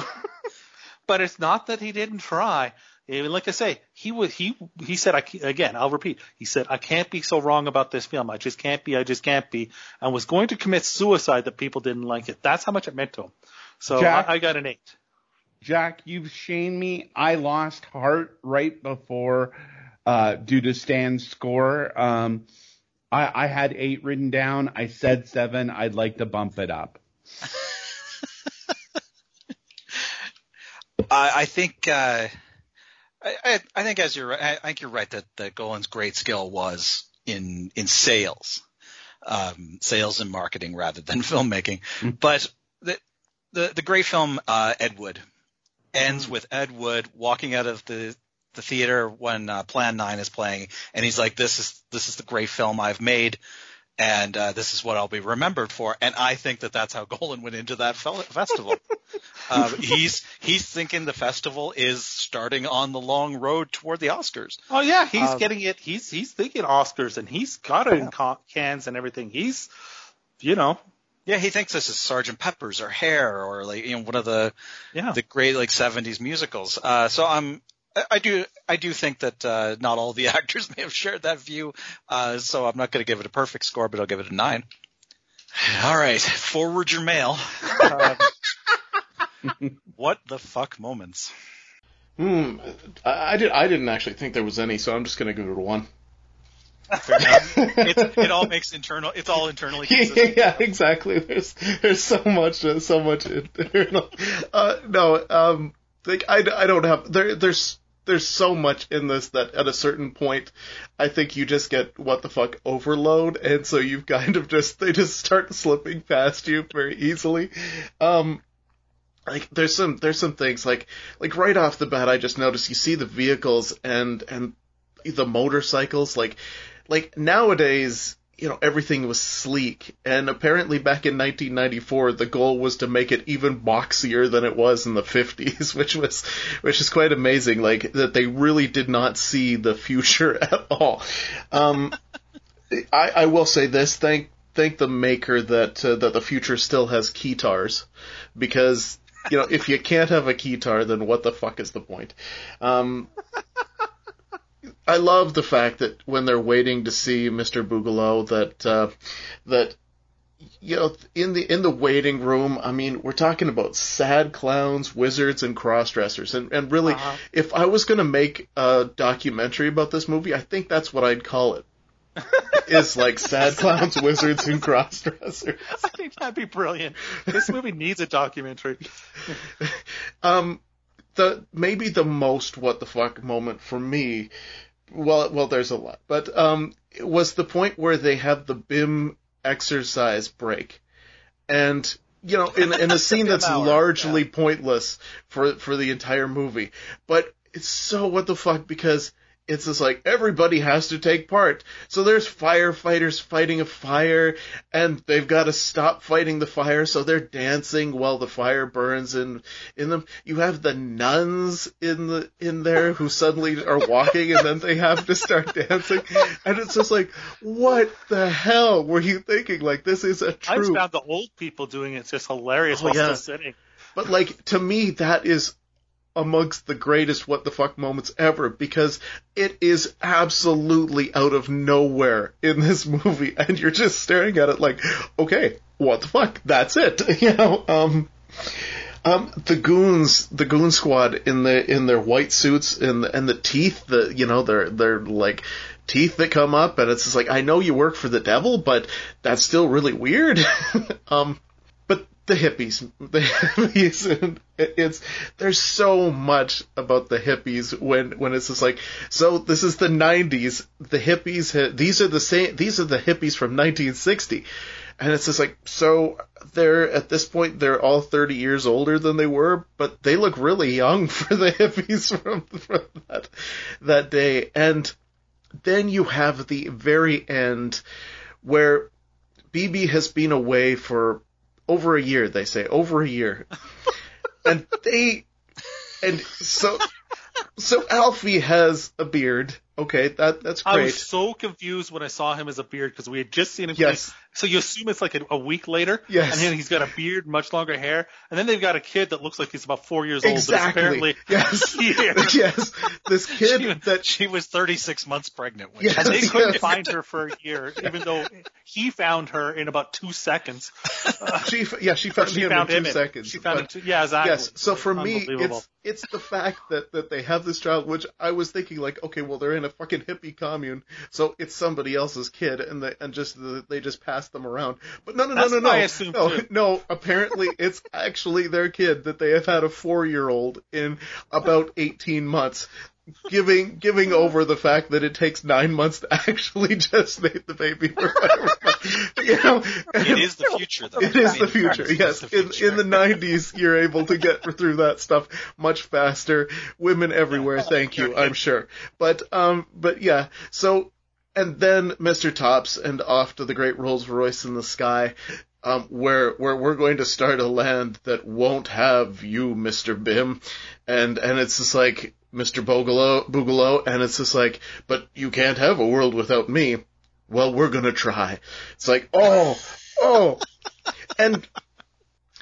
but it's not that he didn't try. Even like I say, he was, he, he said, I, again, I'll repeat, he said, I can't be so wrong about this film. I just can't be, I just can't be, and was going to commit suicide that people didn't like it. That's how much it meant to him. So Jack? I, I got an eight. Jack, you've shamed me. I lost heart right before, uh, due to Stan's score. Um, I, I had eight written down. I said seven. I'd like to bump it up. I, I think uh, I, I, I think as you're right, I think you're right that that Golan's great skill was in in sales, um, sales and marketing rather than filmmaking. But the the the great film uh, Ed Wood ends with Ed Wood walking out of the the theater when uh, Plan Nine is playing, and he's like, "This is this is the great film I've made." And uh, this is what I'll be remembered for, and I think that that's how Golan went into that fel- festival. um, he's he's thinking the festival is starting on the long road toward the Oscars. Oh yeah, he's Um, getting it. He's he's thinking Oscars and he's got it in ca- cans and everything. He's, you know, Yeah, he thinks this is Sergeant Pepper's or Hair or like you know one of the yeah. the great like '70s musicals. Uh, so I'm I- I do I do think that uh, not all the actors may have shared that view. Uh, so I'm not going to give it a perfect score, but I'll give it a nine. All right, forward your mail. Um, what the fuck moments? Hmm. I, I did. I didn't actually think there was any, so I'm just gonna give it a one. Fair. It, it all makes internal. It's all internally consistent. yeah, exactly. There's there's so much uh, so much internal. Uh, no, um, like I, I don't have there. There's there's so much in this that at a certain point, I think you just get what the fuck overload, and so you kind of just they just start slipping past you very easily. Um, like there's some there's some things like like right off the bat, I just noticed you see the vehicles and and the motorcycles like like nowadays you know everything was sleek. And apparently back in 1994 the goal was to make it even boxier than it was in the 50s which was which is quite amazing like that they really did not see the future at all. Um I, I will say this thank thank the maker that uh, that the future still has keytars because you know if you can't have a keytar then what the fuck is the point? Um I love the fact that when they're waiting to see Mr. Boogalow, that uh, that you know in the in the waiting room. I mean, we're talking about sad clowns, wizards, and crossdressers, and and really, Uh-huh. if I was going to make a documentary about this movie, I think that's what I'd call it. is like sad clowns, wizards, and crossdressers. I think that'd be brilliant. This movie needs a documentary. Um, the maybe the most what the fuck moment for me. Well, well, there's a lot, but um, it was the point where they have the BIM exercise break, and you know, in in a scene that's hour, largely pointless for for the entire movie, but it's so what the fuck because. It's just like everybody has to take part. So there's firefighters fighting a fire and they've got to stop fighting the fire so they're dancing while the fire burns in in them. You have the nuns in the in there who suddenly are walking and then they have to start dancing. And it's just like what the hell were you thinking? Like this is a I just true found the old people doing it just hilarious Oh, while yeah. still sitting. But like to me, that is amongst the greatest what the fuck moments ever because it is absolutely out of nowhere in this movie, and you're just staring at it like, okay, what the fuck? That's it, you know. Um, um, the goons, the goon squad in the in their white suits and the, and the teeth, the you know, they're they're like teeth that come up, and it's just like I know you work for the devil, but that's still really weird. um, the hippies, the hippies, it's there's so much about the hippies when when it's just like so this is the 90s, the hippies, these are the same, these are the hippies from 1960. And it's just like, so they're, at this point, they're all 30 years older than they were, but they look really young for the hippies from, from that, that day. And then you have the very end where Bibi has been away for over a year, they say, over a year. and they, and so, so Alfie has a beard. Okay, that, that's great. I was so confused when I saw him as a beard because we had just seen him. Yes. So you assume it's like a, a week later. Yes. And then he's got a beard, much longer hair, and then they've got a kid that looks like he's about four years old. Exactly. apparently Yes. yes. This kid She, that she was 36 months pregnant. with, Yes. And they couldn't Yes. find her for a year, even though he found her in about two seconds. she yeah she found She him found in him two in. seconds. She found but- him. Too, yeah, exactly. Yes. So for me, it's it's the fact that that they have this child, which I was thinking like, okay, well they're in a fucking hippie commune, so it's somebody else's kid, and they and just the, they just pass them around. But no, no, That's no, no, no, no, no. Apparently, it's actually their kid that they have had a four year old in about eighteen months. giving giving over the fact that it takes nine months to actually gestate the baby or whatever. you know, It is the future, though. It is I the future. Yes, the in in the '90s, you're able to get through that stuff much faster. Women everywhere, thank you. I'm sure. But um, but yeah. So and then Mr. Topps and off to the great Rolls Royce in the sky. Um, where where we're going to start a land that won't have you, Mr. Bim, and and it's just like Mr. Boogalow, Boogalow, and it's just like, but you can't have a world without me. Well, we're gonna try. It's like, oh, oh, and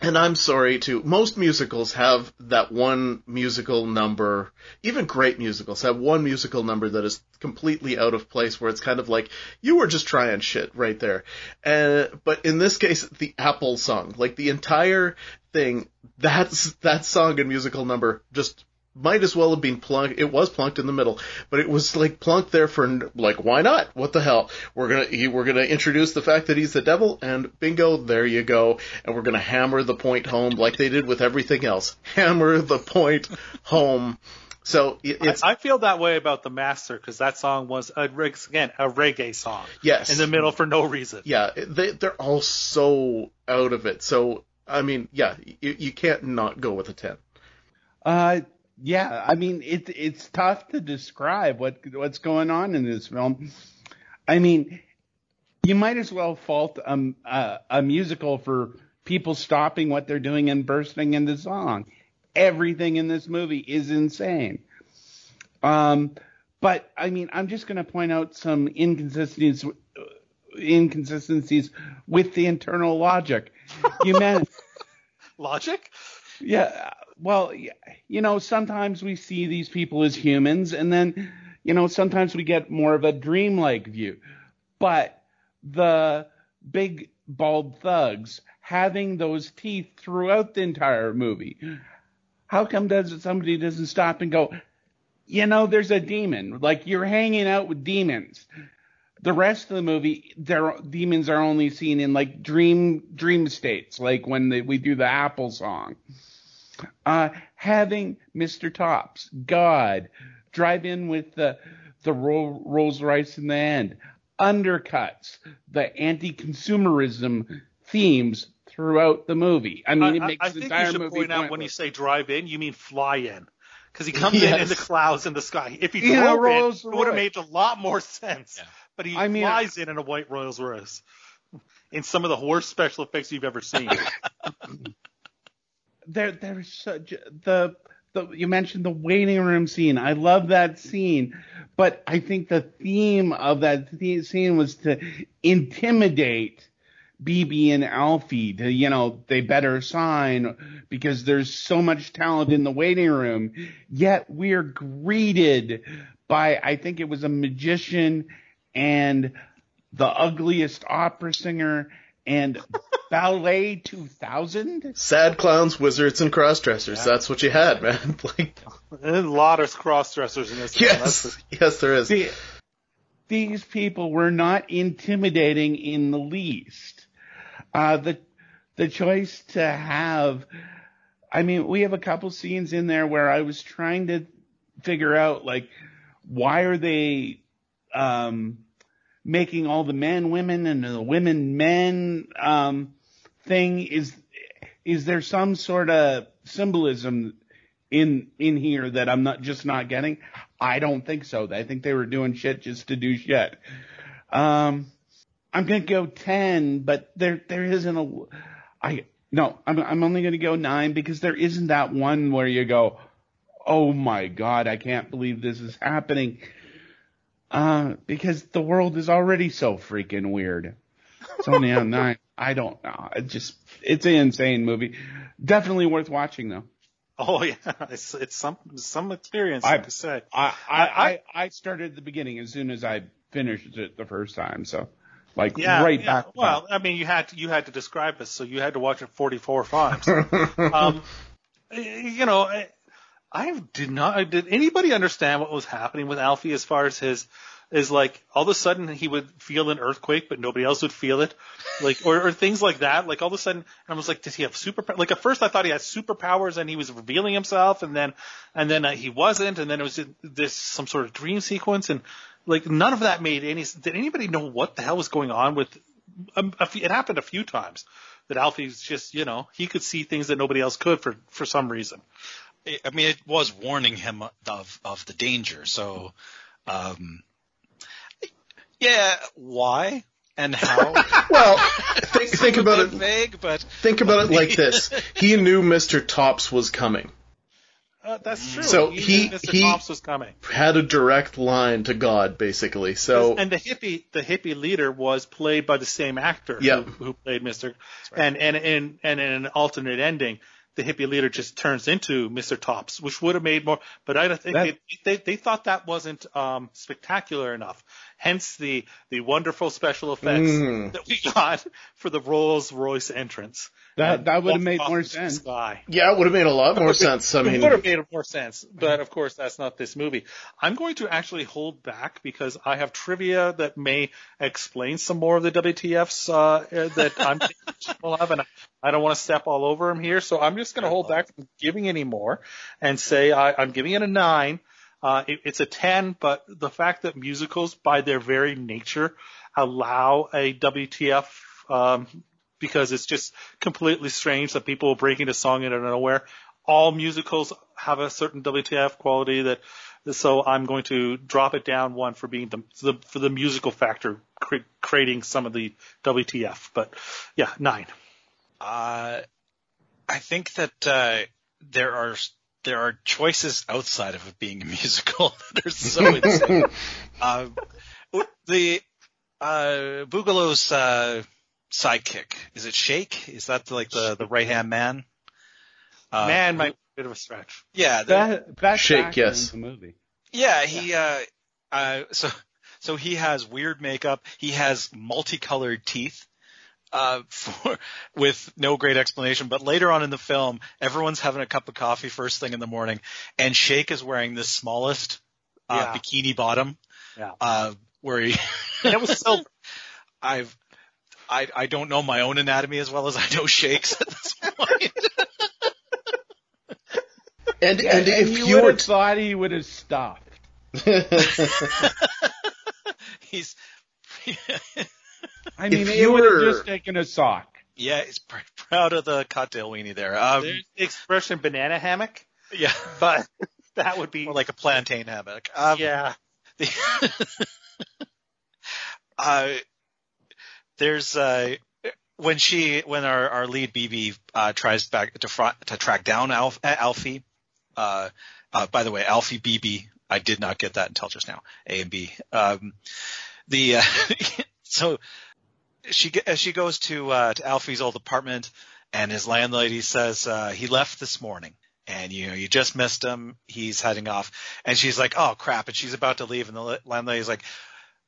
and I'm sorry too. Most musicals have that one musical number. Even great musicals have one musical number that is completely out of place, where it's kind of like you were just trying shit right there. And but in this case, the Apple song, like the entire thing, that's that song and musical number just might as well have been plunked. It was plunked in the middle, but it was like plunked there for like, why not? What the hell? We're gonna he, we're gonna introduce the fact that he's the devil, and bingo, there you go. And we're gonna hammer the point home like they did with everything else. Hammer the point home. So it's I, I feel that way about the master because that song was a, reg- again a reggae song yes, in the middle for no reason. yeah, they they're all so out of it. So I mean, yeah, you, you can't not go with a ten. Uh, yeah, I mean it, it's tough to describe what what's going on in this film. I mean, you might as well fault um, a, a musical for people stopping what they're doing and bursting into song. Everything in this movie is insane. Um, but I mean, I'm just going to point out some inconsistencies inconsistencies with the internal logic. You man. Logic? Yeah. Well, you know, sometimes we see these people as humans, and then, you know, sometimes we get more of a dreamlike view. But the big bald thugs having those teeth throughout the entire movie, how come does somebody doesn't stop and go, you know, there's a demon. Like you're hanging out with demons. The rest of the movie, their demons are only seen in like dream dream states, like when they, we do the Apple song. Uh, having Mr. Topps, God, drive in with the the Ro- Rolls Royce in the end, undercuts the anti-consumerism themes throughout the movie. I mean, it I, makes I the think entire you should movie point out when you say drive in, you mean fly in. Because he comes in in the clouds in the sky. If he In a drove in, it would have made a lot more sense. Yeah. But he I mean, flies in in a white Rolls Royce. In some of the worst special effects you've ever seen. there there's such the the you mentioned the waiting room scene. I love that scene, but I think the theme of that scene was to intimidate Bibi and Alfie to you know they better sign because there's so much talent in the waiting room. Yet we're greeted by I think it was a magician and the ugliest opera singer and ballet 2000 Sad clowns, wizards, and crossdressers. That's what you had, man. like, a lot of cross dressers in this. film, that's yes, yes, there is. the, these people were not intimidating in the least. Uh, the the choice to have, I mean, we have a couple scenes in there where I was trying to figure out like why are they um, making all the men women and the women men um, thing is is there some sort of symbolism in in here that I'm not just not getting? I don't think so. I think they were doing shit just to do shit. Um, I'm gonna go ten, but there there isn't a. I no, I'm I'm only gonna go nine because there isn't that one where you go, oh my god, I can't believe this is happening. Uh, because the world is already so freaking weird. It's only on nine. I don't know. It just it's an insane movie. Definitely worth watching though. Oh yeah, it's it's some some experience. I have to say. I I, I, I started at the beginning as soon as I finished it the first time. So like Yeah, right yeah. back. Well, I mean, you had to you had to describe it, so you had to watch it 44 times. um, you know, I, I did not. Did anybody understand what was happening with Alfie as far as his is like all of a sudden he would feel an earthquake, but nobody else would feel it, like or, or things like that. Like all of a sudden, I was like, does he have super? Like at first I thought he had superpowers and he was revealing himself, and then and then uh, he wasn't, and then it was this some sort of dream sequence, and like none of that made any. Did anybody know what the hell was going on with? Um, a it happened a few times that Alfie's just you know he could see things that nobody else could for for some reason. I mean, it was warning him of of the danger. So, um, yeah, why and how? Well, think, think about it. Vague, but Think about it like this: he knew Mr. Topps was coming, Uh, that's true. So knew he- Mr. he- Topps was coming. had a direct line to God, basically. So and the hippie the hippie leader was played by the same actor Yep. who, who played Mr. And and in and in an alternate ending, the hippie leader just turns into Mr. Topps, which would have made more. But I don't think That- they, they they thought that wasn't um, spectacular enough. Hence the the wonderful special effects Mm. that we got for the Rolls Royce entrance. That And that would have made more sense. Sky. yeah, it would have made a lot more sense. I mean, it mean, would have made more sense, but of course that's not this movie. I'm going to actually hold back because I have trivia that may explain some more of the WTFs uh, that I'm capable of, and I don't want to step all over them here. So I'm just going to hold back from giving any more and say I, I'm giving it a nine. Uh, it, it's a 10, but the fact that musicals, by their very nature, allow a WTF um, because it's just completely strange that people will break into song out of nowhere. All musicals have a certain WTF quality that, so I'm going to drop it down one for being the, the for the musical factor, cre- creating some of the WTF. But yeah, nine. uh, I think that uh, there are there are choices outside of it being a musical that are so insane. uh, the uh, Boogalow's uh, sidekick is it Shake? Is that like the the right hand man? Uh, Man might be a bit of a stretch. yeah, the- That that's Shake, yes. the movie. Yeah, he uh uh so so he has weird makeup. He has multicolored teeth. Uh, for with no great explanation, but later on in the film, everyone's having a cup of coffee first thing in the morning, and Shake is wearing the smallest uh, Yeah. bikini bottom. Yeah. Uh, where he, And it was silver. I've, I, I don't know my own anatomy as well as I know Shake's at this point. and Yeah, and if you you would were have thought he would have stopped. He's, I mean, If he you would have were- just taken a sock. yeah, he's pr- proud of the cocktail weenie there. Um, There's the expression banana hammock, yeah, but that would be or like a plantain hammock. Um, yeah. The- uh, there's uh, when she when our our lead Bibi uh, tries back to fr- to track down Alf, uh, Alfie. Uh, uh, by the way, Alfie Bibi. I did not get that until just now. A and B. Um, the uh, so she ge- she goes to uh, to Alfie's old apartment, and his landlady says uh, he left this morning. And you know, you just missed him. He's heading off, and she's like, "Oh crap!" And she's about to leave, and the landlady's like,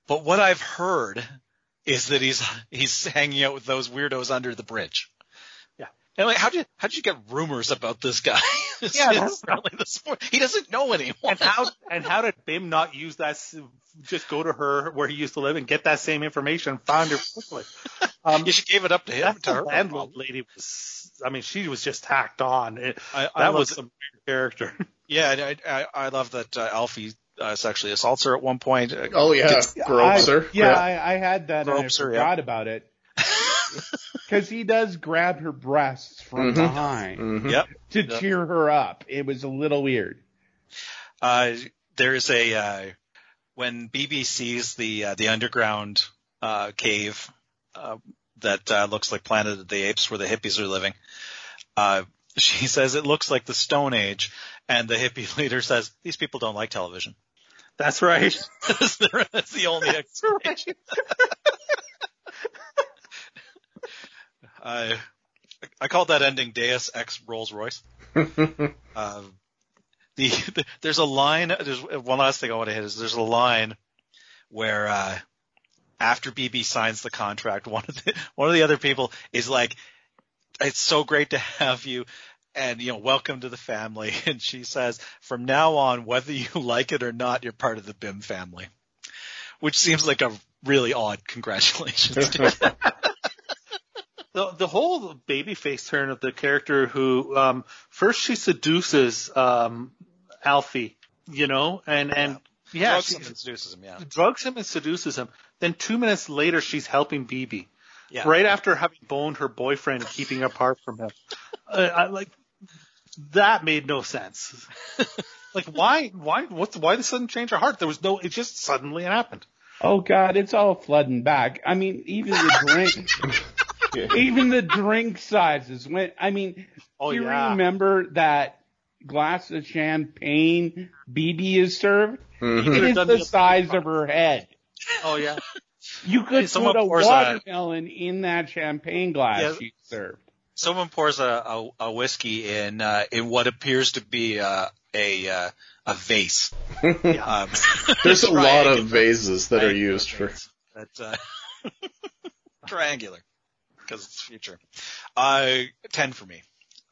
"But what I've heard is that he's he's hanging out with those weirdos under the bridge." Yeah. And like, how did how did you get rumors about this guy? Yeah, that's- early this morning. He doesn't know anyone. And how and how did Bim not use that? Just go to her where he used to live and get that same information. Found her quickly. Um, you should give it up to him. To her. landlord lady was. I mean, she was just tacked on. It, I, I that love was that- some weird character. Yeah, I, I, I love that uh, Alfie uh, sexually assaults her at one point. Uh, oh yeah, gropes I- her. Yeah, I, I had that and I Gropes her, forgot about it. Because he does grab her breasts from Mhm. behind Mhm. Yep. to Yep. cheer her up. It was a little weird. Uh, there's a uh, when Bibi sees the uh, the underground uh, cave uh, that uh, looks like Planet of the Apes, where the hippies are living. Uh, she says it looks like the Stone Age, and the hippie leader says these people don't like television. That's right. That's the that's the only explanation. I I called that ending Deus Ex Rolls Royce. Uh, the, the there's a line. There's one last thing I want to hit is there's a line where uh, after Bibi signs the contract, one of the one of the other people is like, "It's so great to have you." And you know, welcome to the family. And she says, "From now on, whether you like it or not, you're part of the BIM family." which seems like a really odd congratulations. To the the whole babyface turn of the character who um first she seduces um Alfie, you know, and and yeah, Drugs she him and seduces him, yeah. drugs him and seduces him. Then two minutes later, she's helping Bibi. Yeah. Right after having boned her boyfriend and keeping apart from him. Uh, I, like that made no sense. like why why what's why the sudden change of heart? There was no it just suddenly happened. Oh God, it's all flooding back. I mean, even the drink, even the drink sizes went. I mean, Oh, do you yeah. remember that glass of champagne Bibi is served? Mhm. It is the the- size of her head. Oh yeah. You could Someone put a pours a- watermelon in that champagne glass Yeah. she served. Someone pours a, a, a whiskey in uh, in what appears to be uh, a uh, a vase. Um, There's a lot of vases that are used for. vase that, uh, triangular because it's future. Uh, ten for me.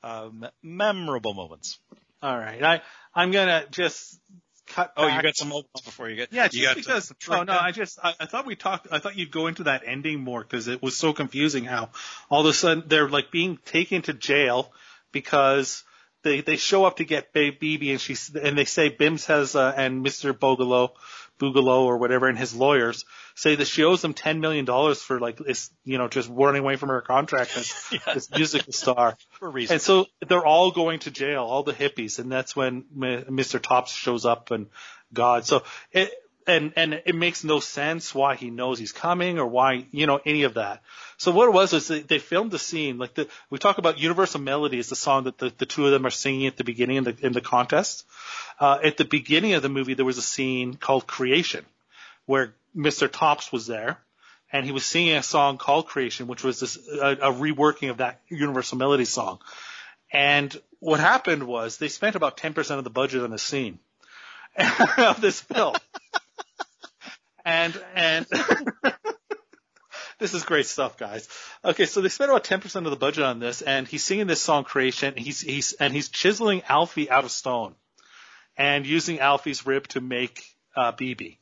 Um, memorable moments. All right. I I'm gonna just cut. Oh, you got some moments before you get. Yeah, you just got because. Oh no? I just I, I thought we talked. I thought you'd go into that ending more because it was so confusing. How all of a sudden they're like being taken to jail because they they show up to get Baby and she's and they say Bims has uh, and Mr. Boogalow, Boogalow or whatever and his lawyers say that she owes them ten million dollars for like this you know just running away from her contract as this musical star. for a reason. And so they're all going to jail, all the hippies, and that's when M- Mr. Topps shows up and God. So it and and it makes no sense why he knows he's coming or why you know any of that. So what it was is they, they filmed the scene like the we talk about Universal Melody is the song that the, the two of them are singing at the beginning in the in the contest. Uh, at the beginning of the movie, there was a scene called Creation, where Mr. Topps was there and he was singing a song called Creation, which was this a, a reworking of that Universal Melody song. And what happened was they spent about 10% of the budget on the scene of this film. And and this is great stuff, guys. Okay, so they spent about 10% of the budget on this, and he's singing this song Creation. He's he's and he's chiseling Alfie out of stone, and using Alfie's rib to make uh, Bibi.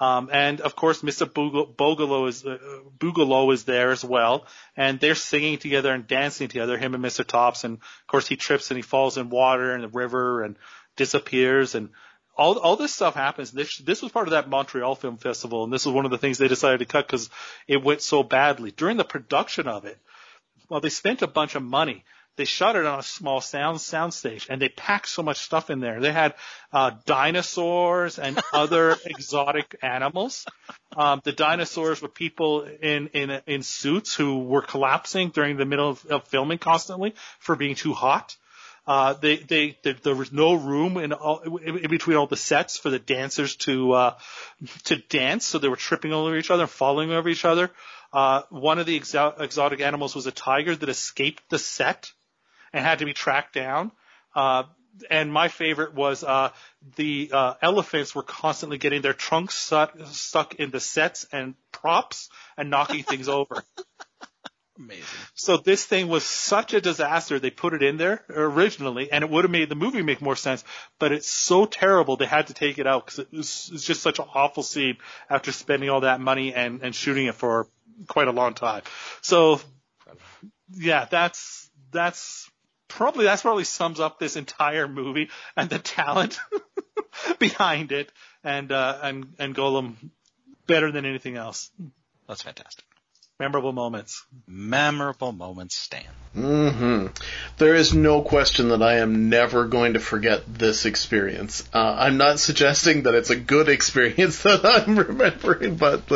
Um, and of course, Mr. Boogalow is uh, is there as well, and they're singing together and dancing together. Him and Mr. Topps, and of course he trips and he falls in water and the river and disappears, and all all this stuff happens. This this was part of that Montreal Film Festival, and this was one of the things they decided to cut because it went so badly during the production of it. Well, they spent a bunch of money. They shot it on a small sound soundstage, and they packed so much stuff in there. They had uh, dinosaurs and other exotic animals. Um, the dinosaurs were people in in in suits who were collapsing during the middle of, of filming constantly for being too hot. Uh, they, they, they, there was no room in, all, in between all the sets for the dancers to, uh, to dance. So they were tripping over each other, and falling over each other. Uh, one of the exo- exotic animals was a tiger that escaped the set and had to be tracked down. Uh, and my favorite was, uh, the, uh, elephants were constantly getting their trunks stuck, stuck in the sets and props and knocking things over. Amazing. So this thing was such a disaster. They put it in there originally, and it would have made the movie make more sense. But it's so terrible they had to take it out because it was it's just such an awful scene after spending all that money and and shooting it for quite a long time. So yeah, that's that's probably that's probably sums up this entire movie and the talent behind it and uh and and Golan better than anything else. That's fantastic. Memorable moments. Memorable moments, Stan. hmm There is no question that I am never going to forget this experience. Uh, I'm not suggesting that it's a good experience that I'm remembering, but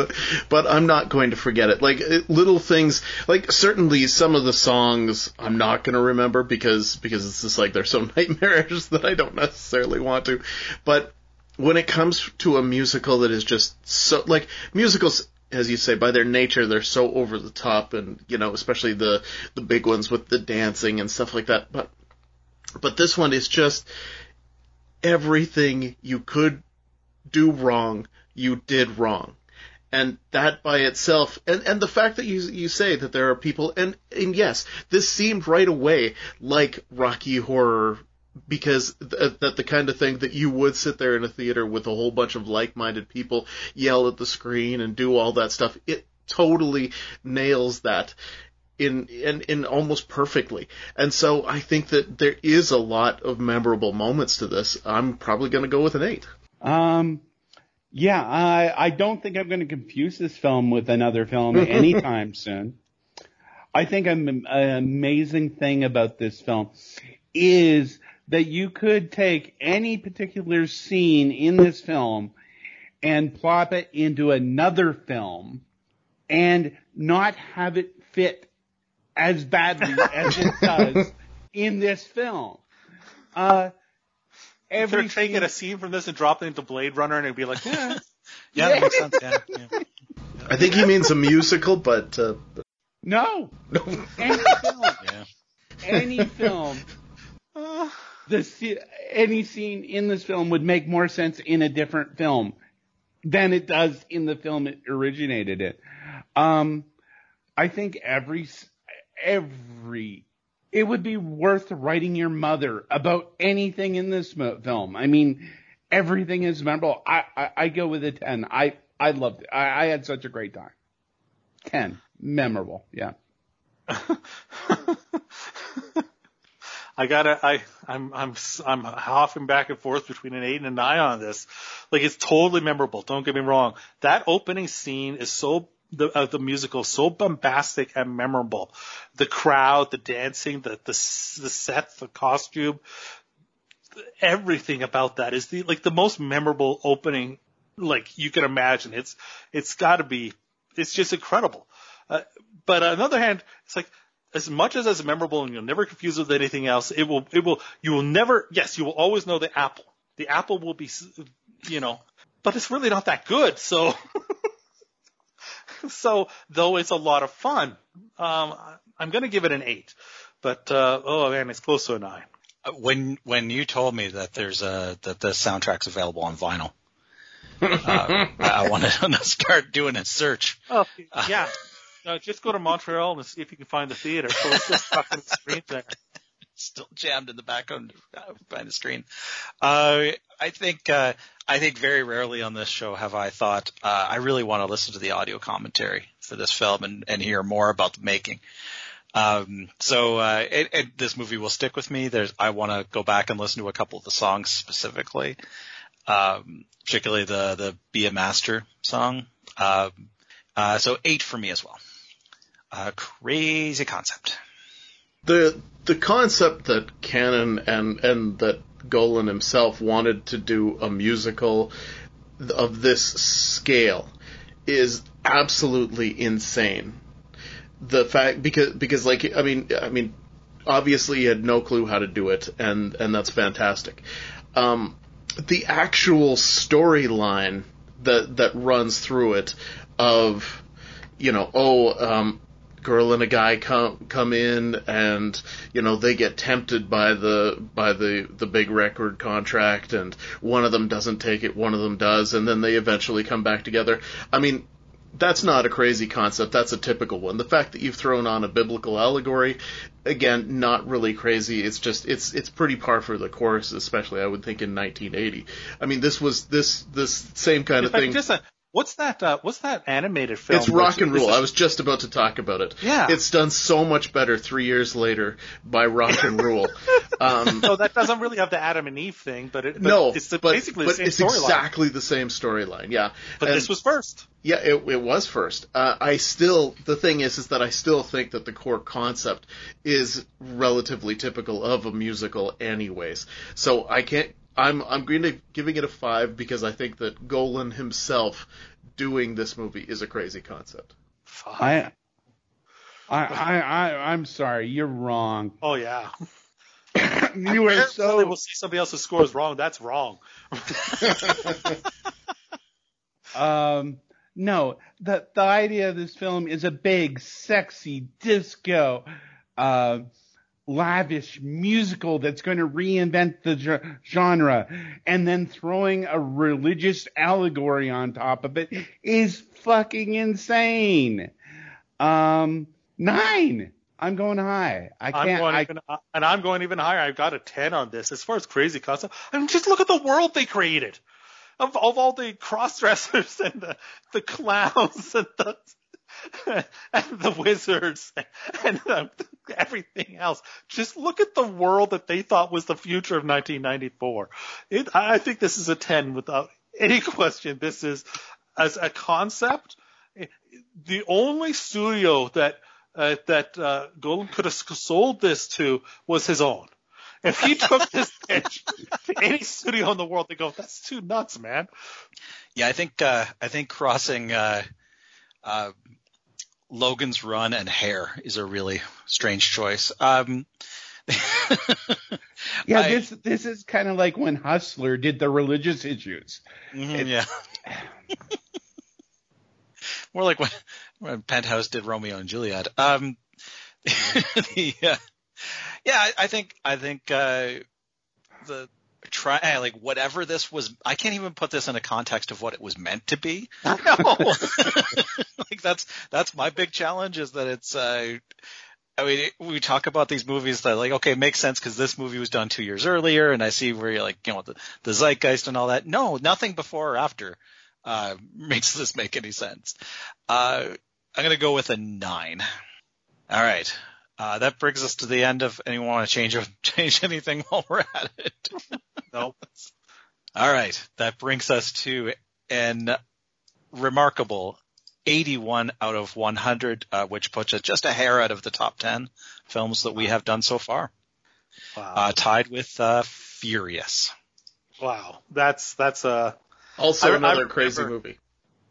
but I'm not going to forget it. Like it, little things, like certainly some of the songs I'm not going to remember because because it's just like they're so nightmarish that I don't necessarily want to. But when it comes to a musical that is just so like musicals as you say by their nature they're so over the top and you know especially the the big ones with the dancing and stuff like that. But but this one is just everything you could do wrong you did wrong. And that by itself and and the fact that you you say that there are people and and yes this seemed right away like rocky horror because th- that the kind of thing that you would sit there in a theater with a whole bunch of like-minded people yell at the screen and do all that stuff. It totally nails that in in in almost perfectly. And so I think that there is a lot of memorable moments to this. I'm probably going to go with an 8. Um, yeah, I, I don't think I'm going to confuse this film with another film anytime soon. I think an, an amazing thing about this film is that you could take any particular scene in this film and plop it into another film and not have it fit as badly as it does in this film. Uh, Every every taking scene- a scene from this and dropping it into Blade Runner and it'd be like, yeah, Yeah, that makes sense. Yeah, yeah. I think he means a musical, but uh, no, no. any film, yeah. any film, the any scene in this film would make more sense in a different film than it does in the film it originated in. Um, I think every every it would be worth writing your mother about anything in this film. I mean, everything is memorable. I, I, I go with a ten. I I loved it. I, I had such a great time. Ten, memorable. Yeah. I gotta, I, I'm, I'm, I'm hopping back and forth between an eight and a nine on this. Like it's totally memorable. Don't get me wrong. That opening scene is so the uh, the musical so bombastic and memorable. The crowd, the dancing, the the the set, the costume, everything about that is the like the most memorable opening like you can imagine. It's it's got to be it's just incredible. Uh, but on the other hand, it's like as much as it's memorable and you'll never confuse it with anything else, it will it will you will never yes you will always know the apple. The apple will be s- you know, but it's really not that good. So so though it's a lot of fun, um, I'm gonna give it an eight. But uh, oh man, it's close to a nine. Uh, When when you told me that there's a that the soundtrack's available on vinyl, uh, I, I wanted to start doing a search. Oh yeah. No, just go to Montreal and see if you can find the theater. So it's on the screen there. still jammed in the background uh, behind the screen. Uh, I think uh, I think very rarely on this show have I thought uh, I really want to listen to the audio commentary for this film and, and hear more about the making. Um, so uh, it, it, this movie will stick with me. There's I want to go back and listen to a couple of the songs specifically, um, particularly the the "Be a Master" song. Um, uh, so eight for me as well. Uh, crazy concept. the the concept that Cannon and and that Golan himself wanted to do a musical of this scale is absolutely insane. The fact because because like I mean I mean obviously he had no clue how to do it and and that's fantastic. Um, the actual storyline that that runs through it of you know oh um, girl and a guy come come in and you know they get tempted by the by the the big record contract and one of them doesn't take it one of them does and then they eventually come back together. I mean that's not a crazy concept. That's a typical one. The fact that you've thrown on a biblical allegory again not really crazy. It's just it's it's pretty par for the course especially i would think in 1980 i mean this was this this same kind In of thing. just a, what's that? Uh, what's that animated film? it's Rock and Rule. I was just about to talk about it. Yeah. It's done so much better three years later by Rock and Rule. Um, No, that doesn't really have the Adam and Eve thing, but it. But no, it's the, but, basically but the it's exactly the same storyline. Yeah, But And- this was first. yeah, it, it was first. Uh, I still, the thing is, is that I still think that the core concept is relatively typical of a musical, anyways. So I can't. I'm I'm going to giving it a five because I think that Golan himself doing this movie is a crazy concept. I, I, I, I, I'm sorry. You're wrong. Oh yeah. You are so. We'll see somebody else's score is wrong. That's wrong. Um, no, the the idea of this film is a big, sexy disco, uh, lavish musical that's going to reinvent the genre, and then throwing a religious allegory on top of it is fucking insane. Um, nine. I'm going high. I I'm can't. going I, even, and I'm going even higher. I've got a 10 on this. As far as crazy concept, I mean, just look at the world they created. Of, of all the cross dressers and the, the clowns and the, and the wizards and the, everything else. Just look at the world that they thought was the future of 1994. It, I think this is a 10 without any question. This is, as a concept, the only studio that uh, that uh, Golan could have sold this to was his own. If he took this pitch to any studio in the world, they go, "That's too nuts, man." Yeah, I think uh, I think crossing uh, uh, Logan's Run and Hair is a really strange choice. Um, yeah, I- this this is kind of like when Hustler did the religious issues. mhm, yeah. More like when, when Penthouse did Romeo and Juliet. Um, the, uh, yeah, I, I think I think uh, the try eh, like whatever this was. I can't even put this in a context of what it was meant to be. No. like that's that's my big challenge is that it's. Uh, I mean, we talk about these movies that like, okay, it makes sense because this movie was done two years earlier, and I see where you're like, you know, the, the zeitgeist and all that. No, nothing before or after uh, makes this make any sense. Uh, I'm gonna go with a nine. All right. Uh, that brings us to the end of anyone want to change change anything while we're at it. Nope. All right. That brings us to an remarkable 81 out of 100, uh, which puts us just a hair out of the top 10 films that we have done so far. Wow. Uh, tied with, uh, Furious. wow. That's that's uh Also I- I another crazy movie.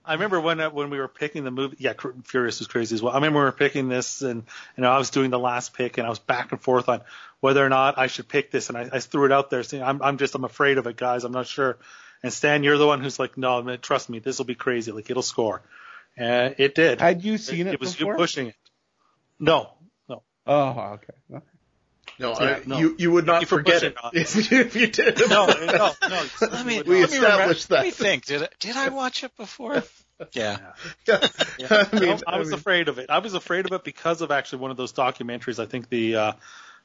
I remember when uh, when we were picking the movie. Yeah, Furious was crazy as well. I remember we were picking this, and you know I was doing the last pick, and I was back and forth on whether or not I should pick this, and I, I threw it out there saying I'm I'm just I'm afraid of it, guys. I'm not sure. And Stan, you're the one who's like, no, man, trust me, this will be crazy. Like it'll score. And it did. Had you seen it, it was before? you pushing it. No, no. Oh, okay. No, Yeah, I, no. you you would not You forget it on. if you, if you did. No, no, no. Let me, We let me remember- that. Let me think. Did, I- did I watch it before? Yeah. I mean, No, I was mean, afraid of it. I was afraid of it because of actually one of those documentaries. I think the uh,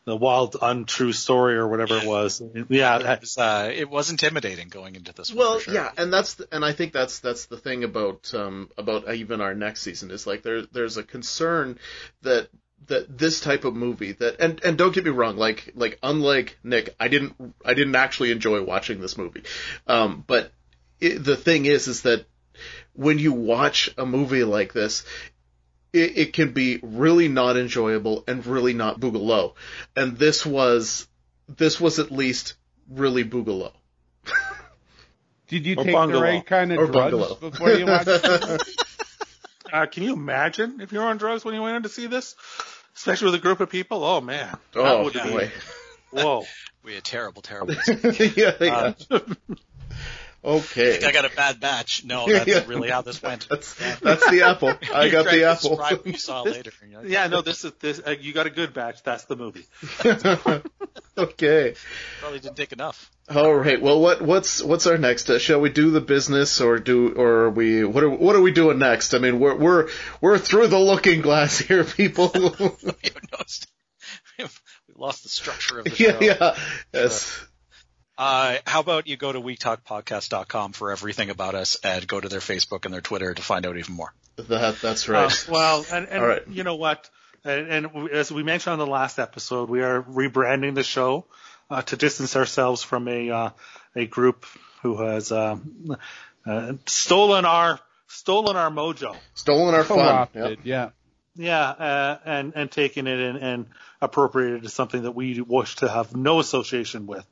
the wild untrue story or whatever it was. Yeah, It was, uh, it was intimidating going into this. Well, for sure. yeah, and that's the, and I think that's that's the thing about um about even our next season is like there there's a concern that that this type of movie that and and don't get me wrong like like unlike Nick I didn't I didn't actually enjoy watching this movie um but it, the thing is is that when you watch a movie like this it, it can be really not enjoyable and really not Boogalow and this was this was at least really Boogalow Did you Or take bungalow. the right kind of Or drugs bungalow. before you watched it? Uh, can you imagine if you were on drugs when you went in to see this, especially with a group of people? Oh man, oh would be boy whoa. We had terrible, terrible. yeah, yeah. Uh, okay. I got a bad batch. No, that's Yeah. really how this went. That's that's the apple. I got the apple. what you saw later. you know? Yeah, no, this is this. Uh, you got a good batch. That's the movie. okay. Probably didn't take enough. All right. Well, what what's what's our next? Uh, shall we do the business or do or are we what are what are we doing next? I mean, we're we're we're through the looking glass here, people. We have noticed- we lost the structure of the yeah, show. yeah. Yes. Uh, how about you go to wetalkpodcast.com for everything about us and go to their Facebook and their Twitter to find out even more. That that's right. Uh, well, and, and All right. you know what? And, and as we mentioned on the last episode, we are rebranding the show uh, to distance ourselves from a uh, a group who has uh, uh, stolen our stolen our mojo. Stolen our fun. Co-opted, yeah. Yeah, uh, and and taken it and, and appropriated to something that we wish to have no association with.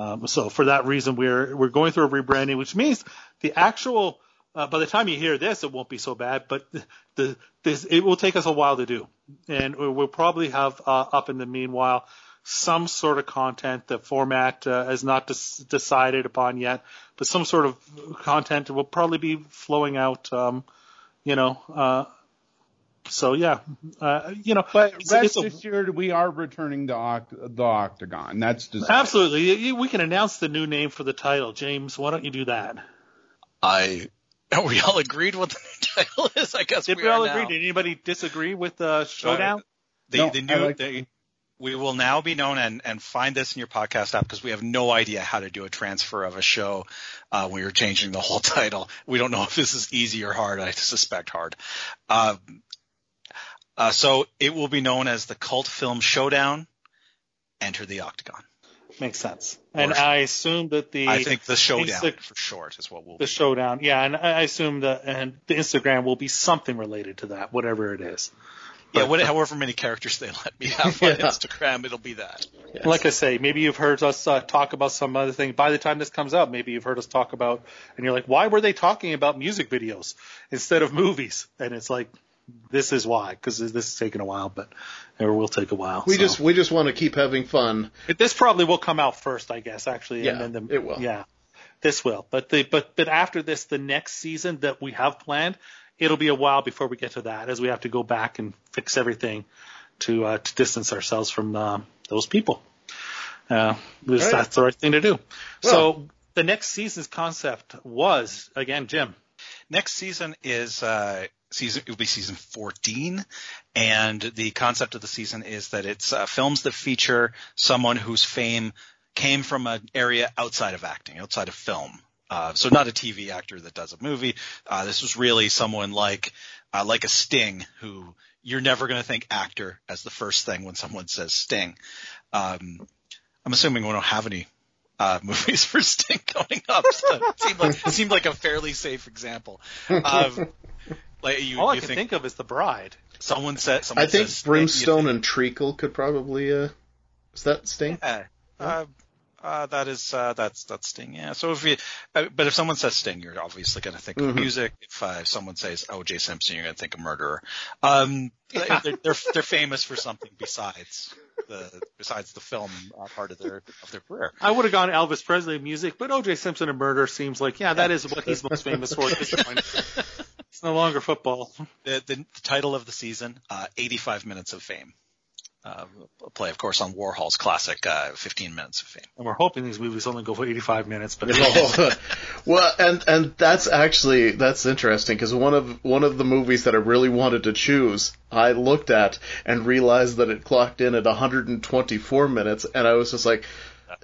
Um, so for that reason, we're we're going through a rebranding, which means the actual. Uh, by the time you hear this, it won't be so bad, but the this it will take us a while to do, and we- we'll probably have uh, up in the meanwhile some sort of content. The format uh, is not des- decided upon yet, but some sort of content will probably be flowing out. Um, you know, uh, so yeah, uh, you know, But it's- rest it's a- assured, we are returning to oct- the Octagon. That's just absolutely. You- you- We can announce the new name for the title, James. Why don't you do that? I, we all agreed what the new title is. I guess Did we, we, all agree? now. Did anybody disagree with uh, Showdown? They, No, the new, like- they, we will now be known and, and find this in your podcast app because we have no idea how to do a transfer of a show. Uh, we are changing the whole title. We don't know if this is easy or hard. I suspect hard. Um, uh, so it will be known as the Cult Film Showdown. Enter the Octagon. Makes sense. And Or- I assume that the I think the Showdown Insta- for short is what we'll the be. showdown, yeah, and I assume that and the Instagram will be something related to that, whatever it is. Yeah, what, however many characters they let me have on Instagram, it'll be that. Like I say, maybe you've heard us uh, talk about some other thing. By the time this comes out, maybe you've heard us talk about, and you're like, why were they talking about music videos instead of movies? And it's like, this is why, because this is taking a while, but it will take a while. We so. just we just want to keep having fun. But this probably will come out first, I guess, actually. Yeah, and then the, it will. Yeah, this will. But the but but after this, the next season that we have planned, it'll be a while before we get to that, as we have to go back and fix everything to uh, to distance ourselves from um, those people. Uh, Right. that's the right thing to do. Well- so the next season's concept was again, Jim. Next season is uh, season. It will be season 14, and the concept of the season is that it's uh, films that feature someone whose fame came from an area outside of acting, outside of film. Uh, so not a TV actor that does a movie. Uh, this was really someone like uh, like a Sting, who you're never going to think actor as the first thing when someone says Sting. Um, I'm assuming we don't have any uh, movies for Sting coming up. So it seemed like it seemed like a fairly safe example. Um, like you, All I you can think, think, of is the bride. someone said someone I think says Brimstone think, and Treacle could probably. Uh, is that Sting? yeah, uh, uh, that is uh, that's that's Sting. Yeah. So if you, uh, but if someone says Sting, you're obviously going to think of Mhm. music. If, uh, if someone says O.J. Simpson, you're going to think of murderer. Um, they're, they're they're famous for something besides the besides the film uh, part of their of their career. I would have gone Elvis Presley music, but O.J. Simpson and murder seems like yeah, that is what he's most famous for at this point. It's no longer football. the, the, the title of the season, uh, 85 Minutes of Fame. Uh, a play, of course, on Warhol's classic, uh, 15 Minutes of Fame. And we're hoping these movies only go for 85 minutes, but well, and and that's actually that's interesting because one of one of the movies that I really wanted to choose, I looked at and realized that it clocked in at 124 minutes, and I was just like,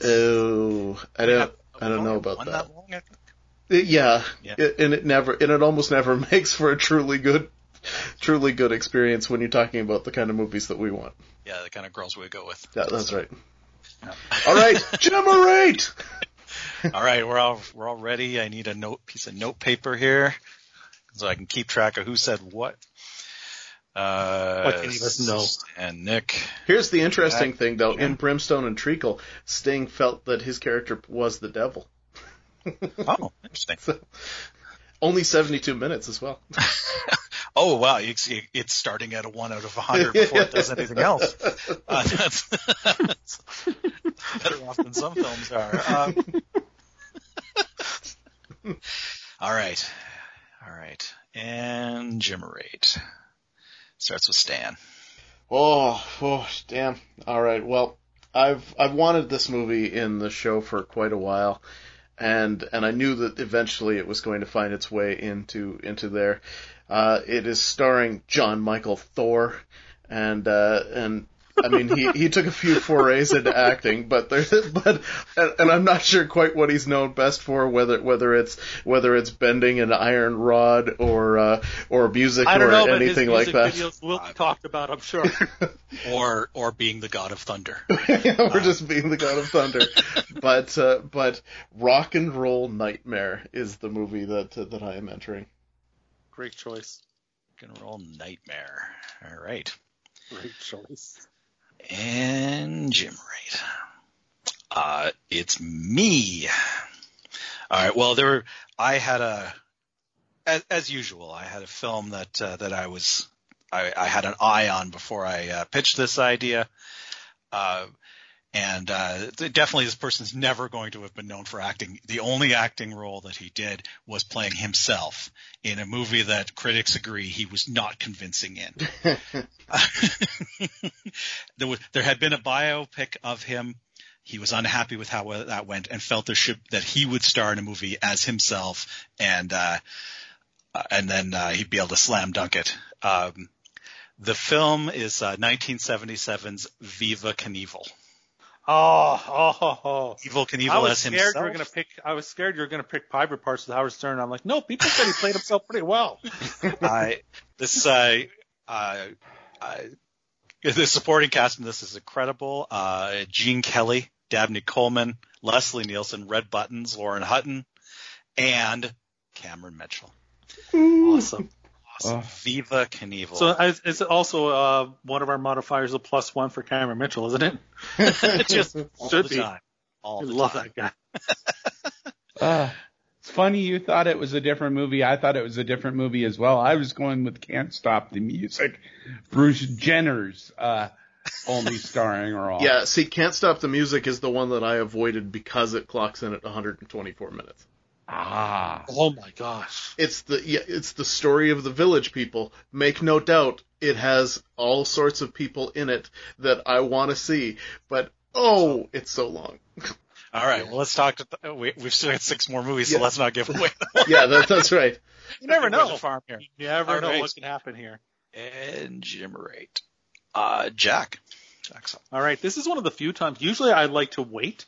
oh, I don't, I don't know about One that. Long, I think. It- yeah, Yeah. It, and it never, and it almost never makes for a truly good, truly good experience when you're talking about the kind of movies that we want. Yeah, the kind of girls we go with. Yeah, that's right. All right, generate. all right, we're all we're all ready. I need a note piece of note paper here so I can keep track of who said what. Uh, What can you us know? And Nick. Here's the interesting thing, though. In Brimstone and Treacle, Sting felt that his character was the devil. Oh, interesting. So, only 72 minutes as well. Oh wow, see, it's starting at a one out of a hundred before it does anything else. Uh, that's, that's better off than some films are. Um, all right, all right, and Jimmerate starts with Stan. Oh, oh, damn. All right. Well, I've I've wanted this movie in the show for quite a while, and and I knew that eventually it was going to find its way into into there. Uh, it is starring Jon Mikl Thor, and uh, and I mean he he took a few forays into acting, but there but and, and I'm not sure quite what he's known best for, whether whether it's whether it's bending an iron rod or uh, or music or know, but his anything like that. videos will be talked about, I'm sure. Or or being the god of thunder. We're just being the god of thunder. but uh, but Rock and Roll Nightmare is the movie that uh, that I am entering. Great choice. Rock and roll nightmare. All right, Great choice. And Jimmerate. Uh, it's me. All right. Well, there were, I had a, as, as usual, I had a film that uh, that I was, I, I had an eye on before I uh, pitched this idea. Uh, and uh, definitely, this person's never going to have been known for acting. The only acting role that he did was playing himself in a movie that critics agree he was not convincing in. there was there had been a biopic of him. He was unhappy with how that went and felt there should that he would star in a movie as himself and uh, uh, and then uh, he'd be able to slam dunk it. Um, The film is uh, 1977's Viva Knievel. Oh, oh, oh, oh. Evel Knievel I was as scared himself. you were gonna pick. I was scared you were gonna pick private parts with Howard Stern. I'm like, no, people said he played himself pretty well. I this uh, uh, uh, the supporting cast in this is incredible. Uh, Gene Kelly, Dabney Coleman, Leslie Nielsen, Red Buttons, Lauren Hutton, and Cameron Mitchell. awesome. Awesome. Oh. Viva Knievel. So is, is also uh, one of our modifiers a plus one for Cameron Mitchell, isn't it? It just all should the be. time. I All the love time. that guy. Uh, it's funny you thought it was a different movie. I thought it was a different movie as well. I was going with Can't Stop the Music. Bruce Jenner's uh, only starring role. Yeah, see, Can't Stop the Music is the one that I avoided because it clocks in at 124 minutes. Ah. Oh my gosh. It's the yeah, it's the story of the village people. Make no doubt, it has all sorts of people in it that I want to see, but oh, it's so long. All right. Well, let's talk. To, we, we've still got six more movies, so let's not give away. yeah, that, that's right. You never know. the farm here. You never All know right. what can happen here. And Jim Rate. Uh, Jack. Jack's up. All right, this is one of the few times. Usually, I like to wait.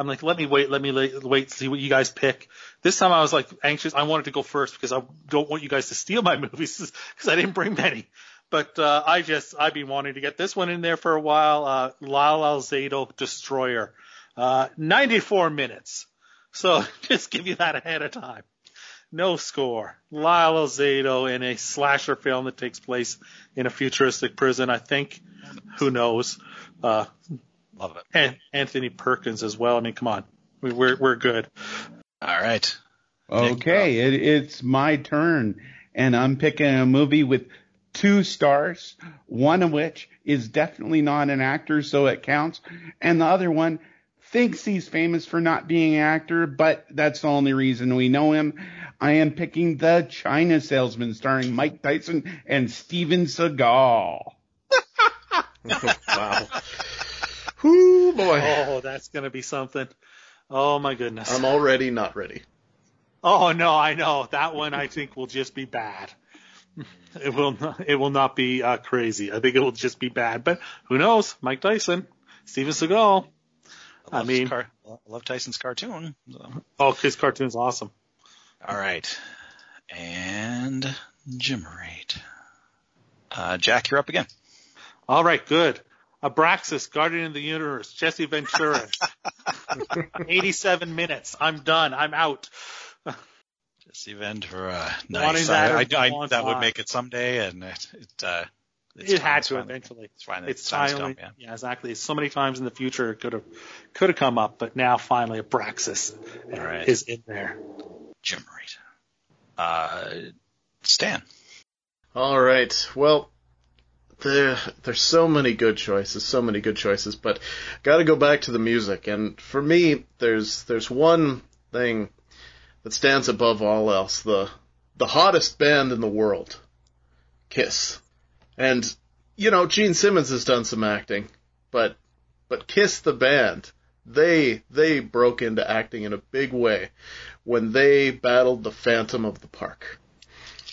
I'm like, let me wait, let me wait, see what you guys pick. This time, I was like anxious. I wanted to go first because I don't want you guys to steal my movies because I didn't bring many. But uh, I just I've been wanting to get this one in there for a while. Uh, Lyle Alzado Destroyer, uh, 94 minutes. So just give you that ahead of time. No score. Lyle Alzado in a slasher film that takes place in a futuristic prison. I think. Who knows? Uh, Love it. and Anthony Perkins as well. I mean, come on, we, we're we're good. All right. Okay, uh, it, it's my turn, and I'm picking a movie with two stars, one of which is definitely not an actor, so it counts, and the other one thinks he's famous for not being an actor, but that's the only reason we know him. I am picking The China Salesman, starring Mike Tyson and Steven Seagal. wow. Whoo boy. Oh, that's gonna be something. Oh my goodness. I'm already not ready. oh no, I know that one. I think will just be bad. It will not. It will not be uh, crazy. I think it will just be bad. But who knows? Mike Tyson, Steven Seagal. I love mean- car- I love Tyson's cartoon. so. Oh, his cartoon's awesome. All right. And Jim Rate. Uh, Jack, you're up again. All right, good. Abraxas, Guardian of the Universe, Jesse Ventura. 87 minutes. I'm done. I'm out. Jesse Ventura. Nice. that I, or I, I, that would make it someday, and it, it, uh, it's it had it's to fine. eventually. It's fine. It's time's finally, come, yeah. yeah, exactly. So many times in the future it could have could have come up, but now finally Abraxas All right. is in there. Jim Rate. Uh, Stan. All right. Well, there there's so many good choices, so many good choices, but got to go back to the music. And for me, there's there's one thing that stands above all else: the the hottest band in the world, Kiss. And you know, Gene Simmons has done some acting, but but Kiss the band, they they broke into acting in a big way when they battled the Phantom of the Park.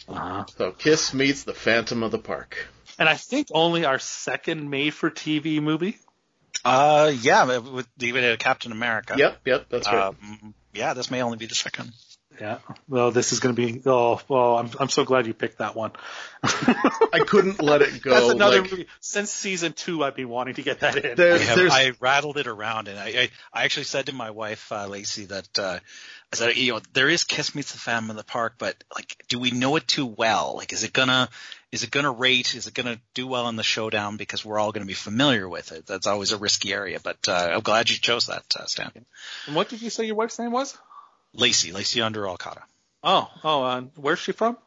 Uh-huh. So Kiss meets the Phantom of the Park. And I think only our second made-for-TV movie. Uh, yeah, with even a Captain America. Yep, yep, that's right. Um, yeah, this may only be the second. Yeah. Well, this is going to be. Oh, well, I'm I'm so glad you picked that one. I couldn't let it go. That's another like, movie. Since season two, I've been wanting to get that in. there- I, have, there's, I rattled it around, and I, I, I actually said to my wife uh, Lacey that uh, I said, you know, there is Kiss Meets the Phantom in the Park, but like, do we know it too well? Like, is it gonna, is it gonna rate? Is it gonna do well in the showdown? Because we're all gonna be familiar with it. That's always a risky area, but uh, I'm glad you chose that, uh, Stan. And what did you say your wife's name was? Lacey, Lacey under Alcata. Oh, oh, uh, where's she from?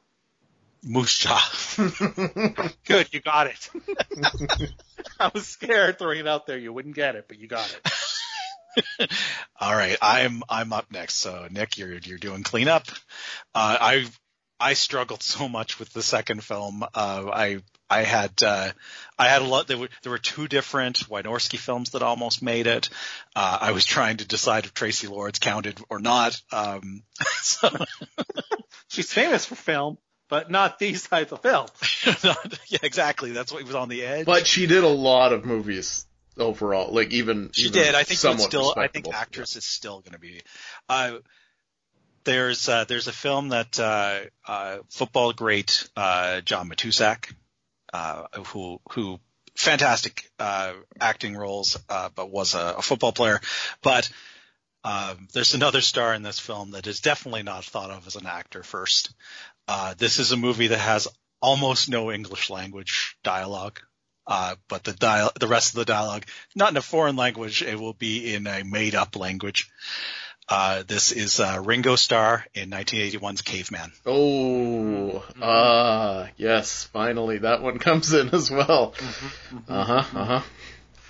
Moose Jaw. Good, you got it. I was scared throwing it out there. You wouldn't get it, but you got it. All right, I'm I'm up next. So Nick, you're you're doing cleanup. Uh, I I struggled so much with the second film. Uh, I I had uh, I had a lot. There were there were two different Wynorski films that almost made it. Uh, I was trying to decide if Traci Lords counted or not. Um, so She's famous for film, but not these type of films. yeah, exactly. That's what he was on the edge. But she did a lot of movies overall. Like even She even did. I think it's somewhat still. I think respectable. actress is still going to be. Uh, there's uh, there's a film that uh, uh, football great uh, John Matuszak, uh, who who fantastic uh, acting roles, uh, but was a, a football player. But um, there's another star in this film that is definitely not thought of as an actor first. Uh, this is a movie that has almost no English language dialogue. Uh, but the dial, the rest of the dialogue, not in a foreign language, it will be in a made up language. Uh, this is uh, Ringo Starr in 1981's Caveman. Oh, ah, yes, finally that one comes in as well. Mm-hmm, Uh huh, uh huh.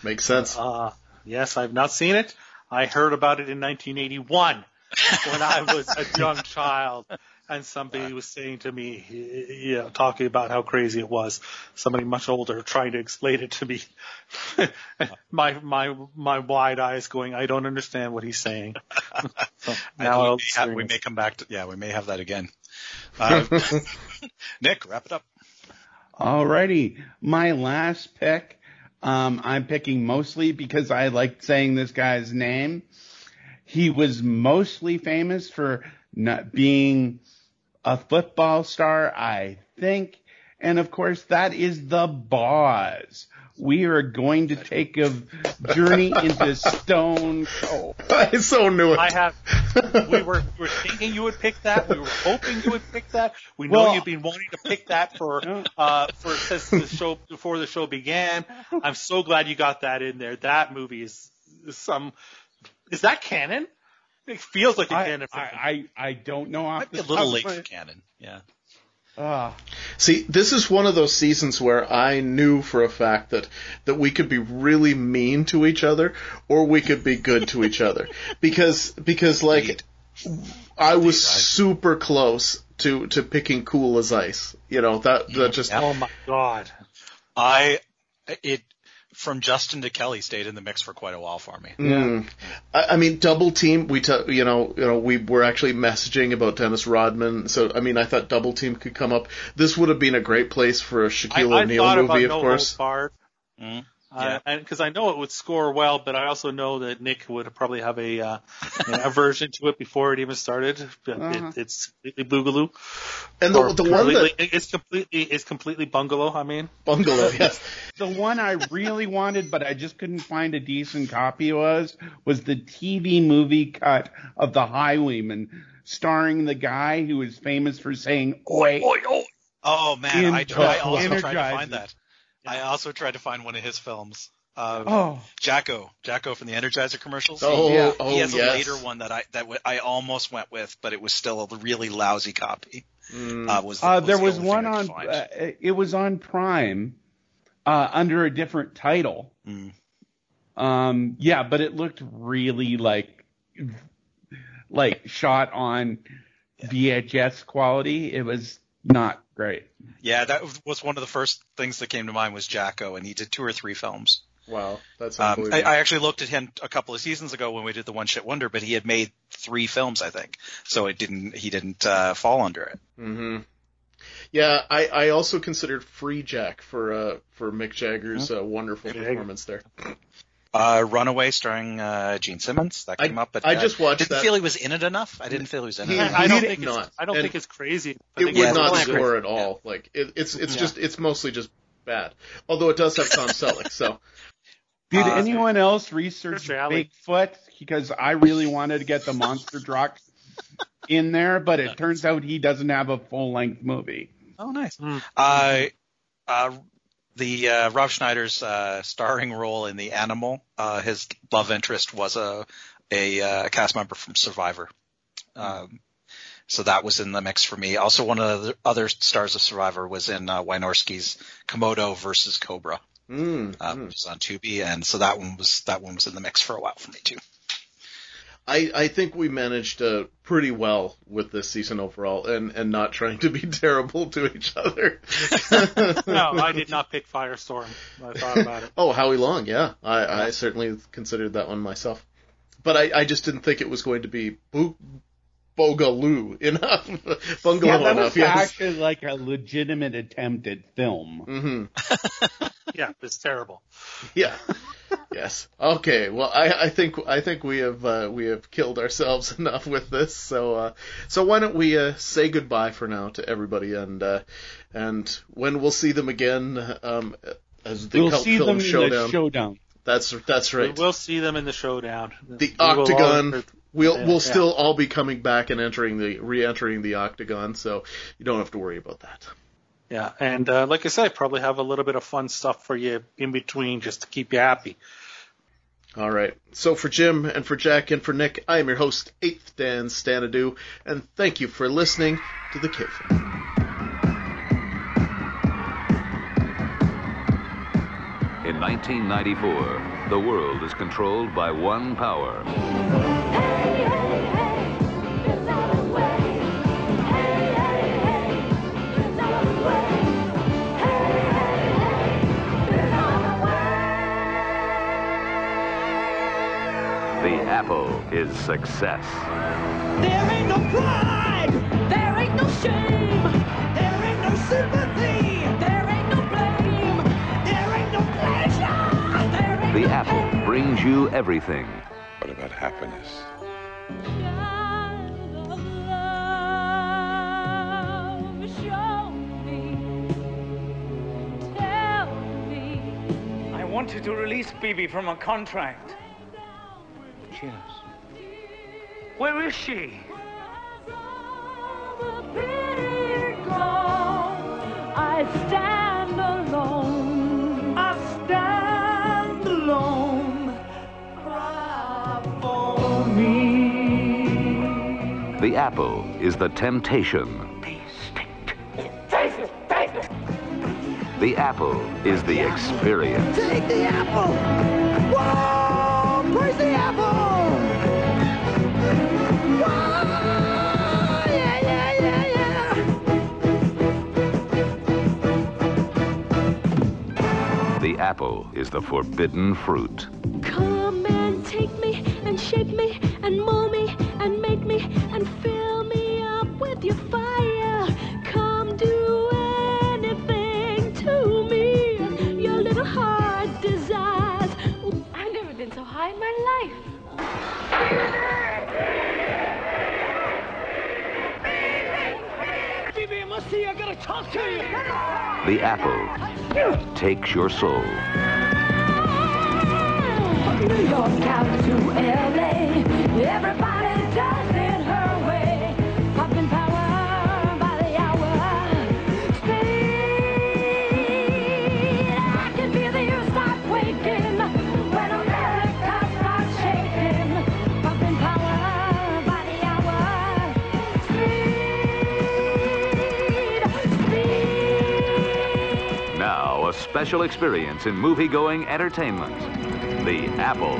Makes sense. Uh, yes, I've not seen it. I heard about it in 1981 when I was a young child, and somebody was saying to me, you know, talking about how crazy it was. Somebody much older trying to explain it to me. my my my wide eyes going, I don't understand what he's saying. so now we, may have, we may come back to yeah, we may have that again. Uh, Nick, wrap it up. Alrighty, my last pick. Um, I'm picking mostly because I like saying this guy's name. He was mostly famous for not being a football star, I think. And of course, that is the boss. We are going to take a journey into Stone Cold. I so knew it. I have. We were we were thinking you would pick that. We were hoping you would pick that. We know Well- you've been wanting to pick that for uh for since the show before the show began. I'm so glad you got that in there. That movie is, is some. Is that canon? It feels like a I, canon. I. I, I don't know off Might be a little top late of for my- canon. Yeah. Ah. See, this is one of those seasons where I knew for a fact that that we could be really mean to each other or we could be good to each other. Because because like I was super close to to picking cool as ice. You know, that that just oh my god. I it from Justin to Kelly stayed in the mix for quite a while for me. Mm. I, I mean, double team. We, t- you know, you know, we were actually messaging about Dennis Rodman. So, I mean, I thought double team could come up. This would have been a great place for a Shaquille I O'Neal movie, about of No course. Holds Barred. Mm. Uh, Yeah. and because I know it would score well, but I also know that Nick would probably have a uh, an aversion to it before it even started. Uh-huh. it, it's completely Boogalow. And the, the one that it's completely it's completely bungalow. I mean, bungalow, yes. The one I really wanted, but I just couldn't find a decent copy was, was the TV movie cut of The Highwayman, starring the guy who is famous for saying, oi. Oh man, I, I the also tried to find that. I also tried to find one of his films. Uh, Oh, Jacko, Jacko from the Energizer commercials. Oh, Yeah. oh, he has yes. a later one that I that w- I almost went with, but it was still a really lousy copy. Mm. Uh, was the, uh, there the was one on, uh, it was on Prime, uh, under a different title. Mm. Um, yeah, but it looked really like, like shot on VHS quality. It was not great. Yeah, that was one of the first things that came to mind was Jacko, and he did two or three films. Wow, that's Um, I. I actually looked at him a couple of seasons ago when we did the One Shit Wonder, but he had made three films, I think, so it didn't he didn't uh, fall under it. hmm Yeah, I, I also considered Freejack for uh for Mick Jagger's uh, wonderful Jagger. performance there. Uh, Runaway, starring uh, Gene Simmons, that I- came up. But I uh, just watched I didn't that. feel he was in it enough. I didn't feel he was in He- it. I. I don't think not. it's, I don't And think it's crazy. I It think would it's not really score good. at all. Like it, it's it's Yeah. just it's mostly just bad. Although it does have Tom Selleck, so Did Uh, anyone else research Kirstie Alley. Bigfoot? Because I really wanted to get the monster truck in there, but it turns out he doesn't have a full length movie. Oh, nice. Mm. Uh, uh, the uh, Rob Schneider's uh, starring role in The Animal, uh, his love interest was a a uh, cast member from Survivor. Um, so that was in the mix for me. Also, one of the other stars of Survivor was in uh, Wynorski's Komodo versus Cobra, mm, mm. which was on Tubi, and so that one was that one was in the mix for a while for me too. I I think we managed uh, pretty well with this season overall, and and not trying to be terrible to each other. No, I did not pick Firestorm. I thought about it. Oh, Howie Long, yeah. I, I certainly considered that one myself. But I, I just didn't think it was going to be Bo- Boogalow enough, bungalow Yeah, that enough. was Yes. actually like a legitimate attempt at film. hmm Yeah, it's terrible. Yeah. yes. Okay. Well, I, I think I think we have uh, we have killed ourselves enough with this. So uh, so why don't we uh, say goodbye for now to everybody and uh, and when we'll see them again um, as the we'll cult see film them in showdown. the showdown. that's that's right. We will see them in the showdown. the We will all- octagon. We'll Yeah, we'll yeah. still all be coming back and entering the re-entering the octagon, so you don't have to worry about that. Yeah, and uh, like I said, I probably have a little bit of fun stuff for you in between just to keep you happy. All right. So for Jim and for Jack and for Nick, I am your host, Eighth Dan Stanadu, and thank you for listening to the Cave. 1994, the world is controlled by one power. The Apple is success. There ain't no pride. Brings you everything. What about happiness? child of love. Show me. Tell me. I wanted to release Bibi from a contract. Cheers. Where is she? I stand alone. The Apple is the temptation. Taste it, taste it. The Apple is the experience. Take the apple. Whoa! Praise the apple. Whoa! Yeah, yeah, yeah, yeah. The Apple is the forbidden fruit. Come and take me and shape me and mold me The Apple takes your soul. New York to LA. Everybody does it special experience in movie going entertainment. The Apple.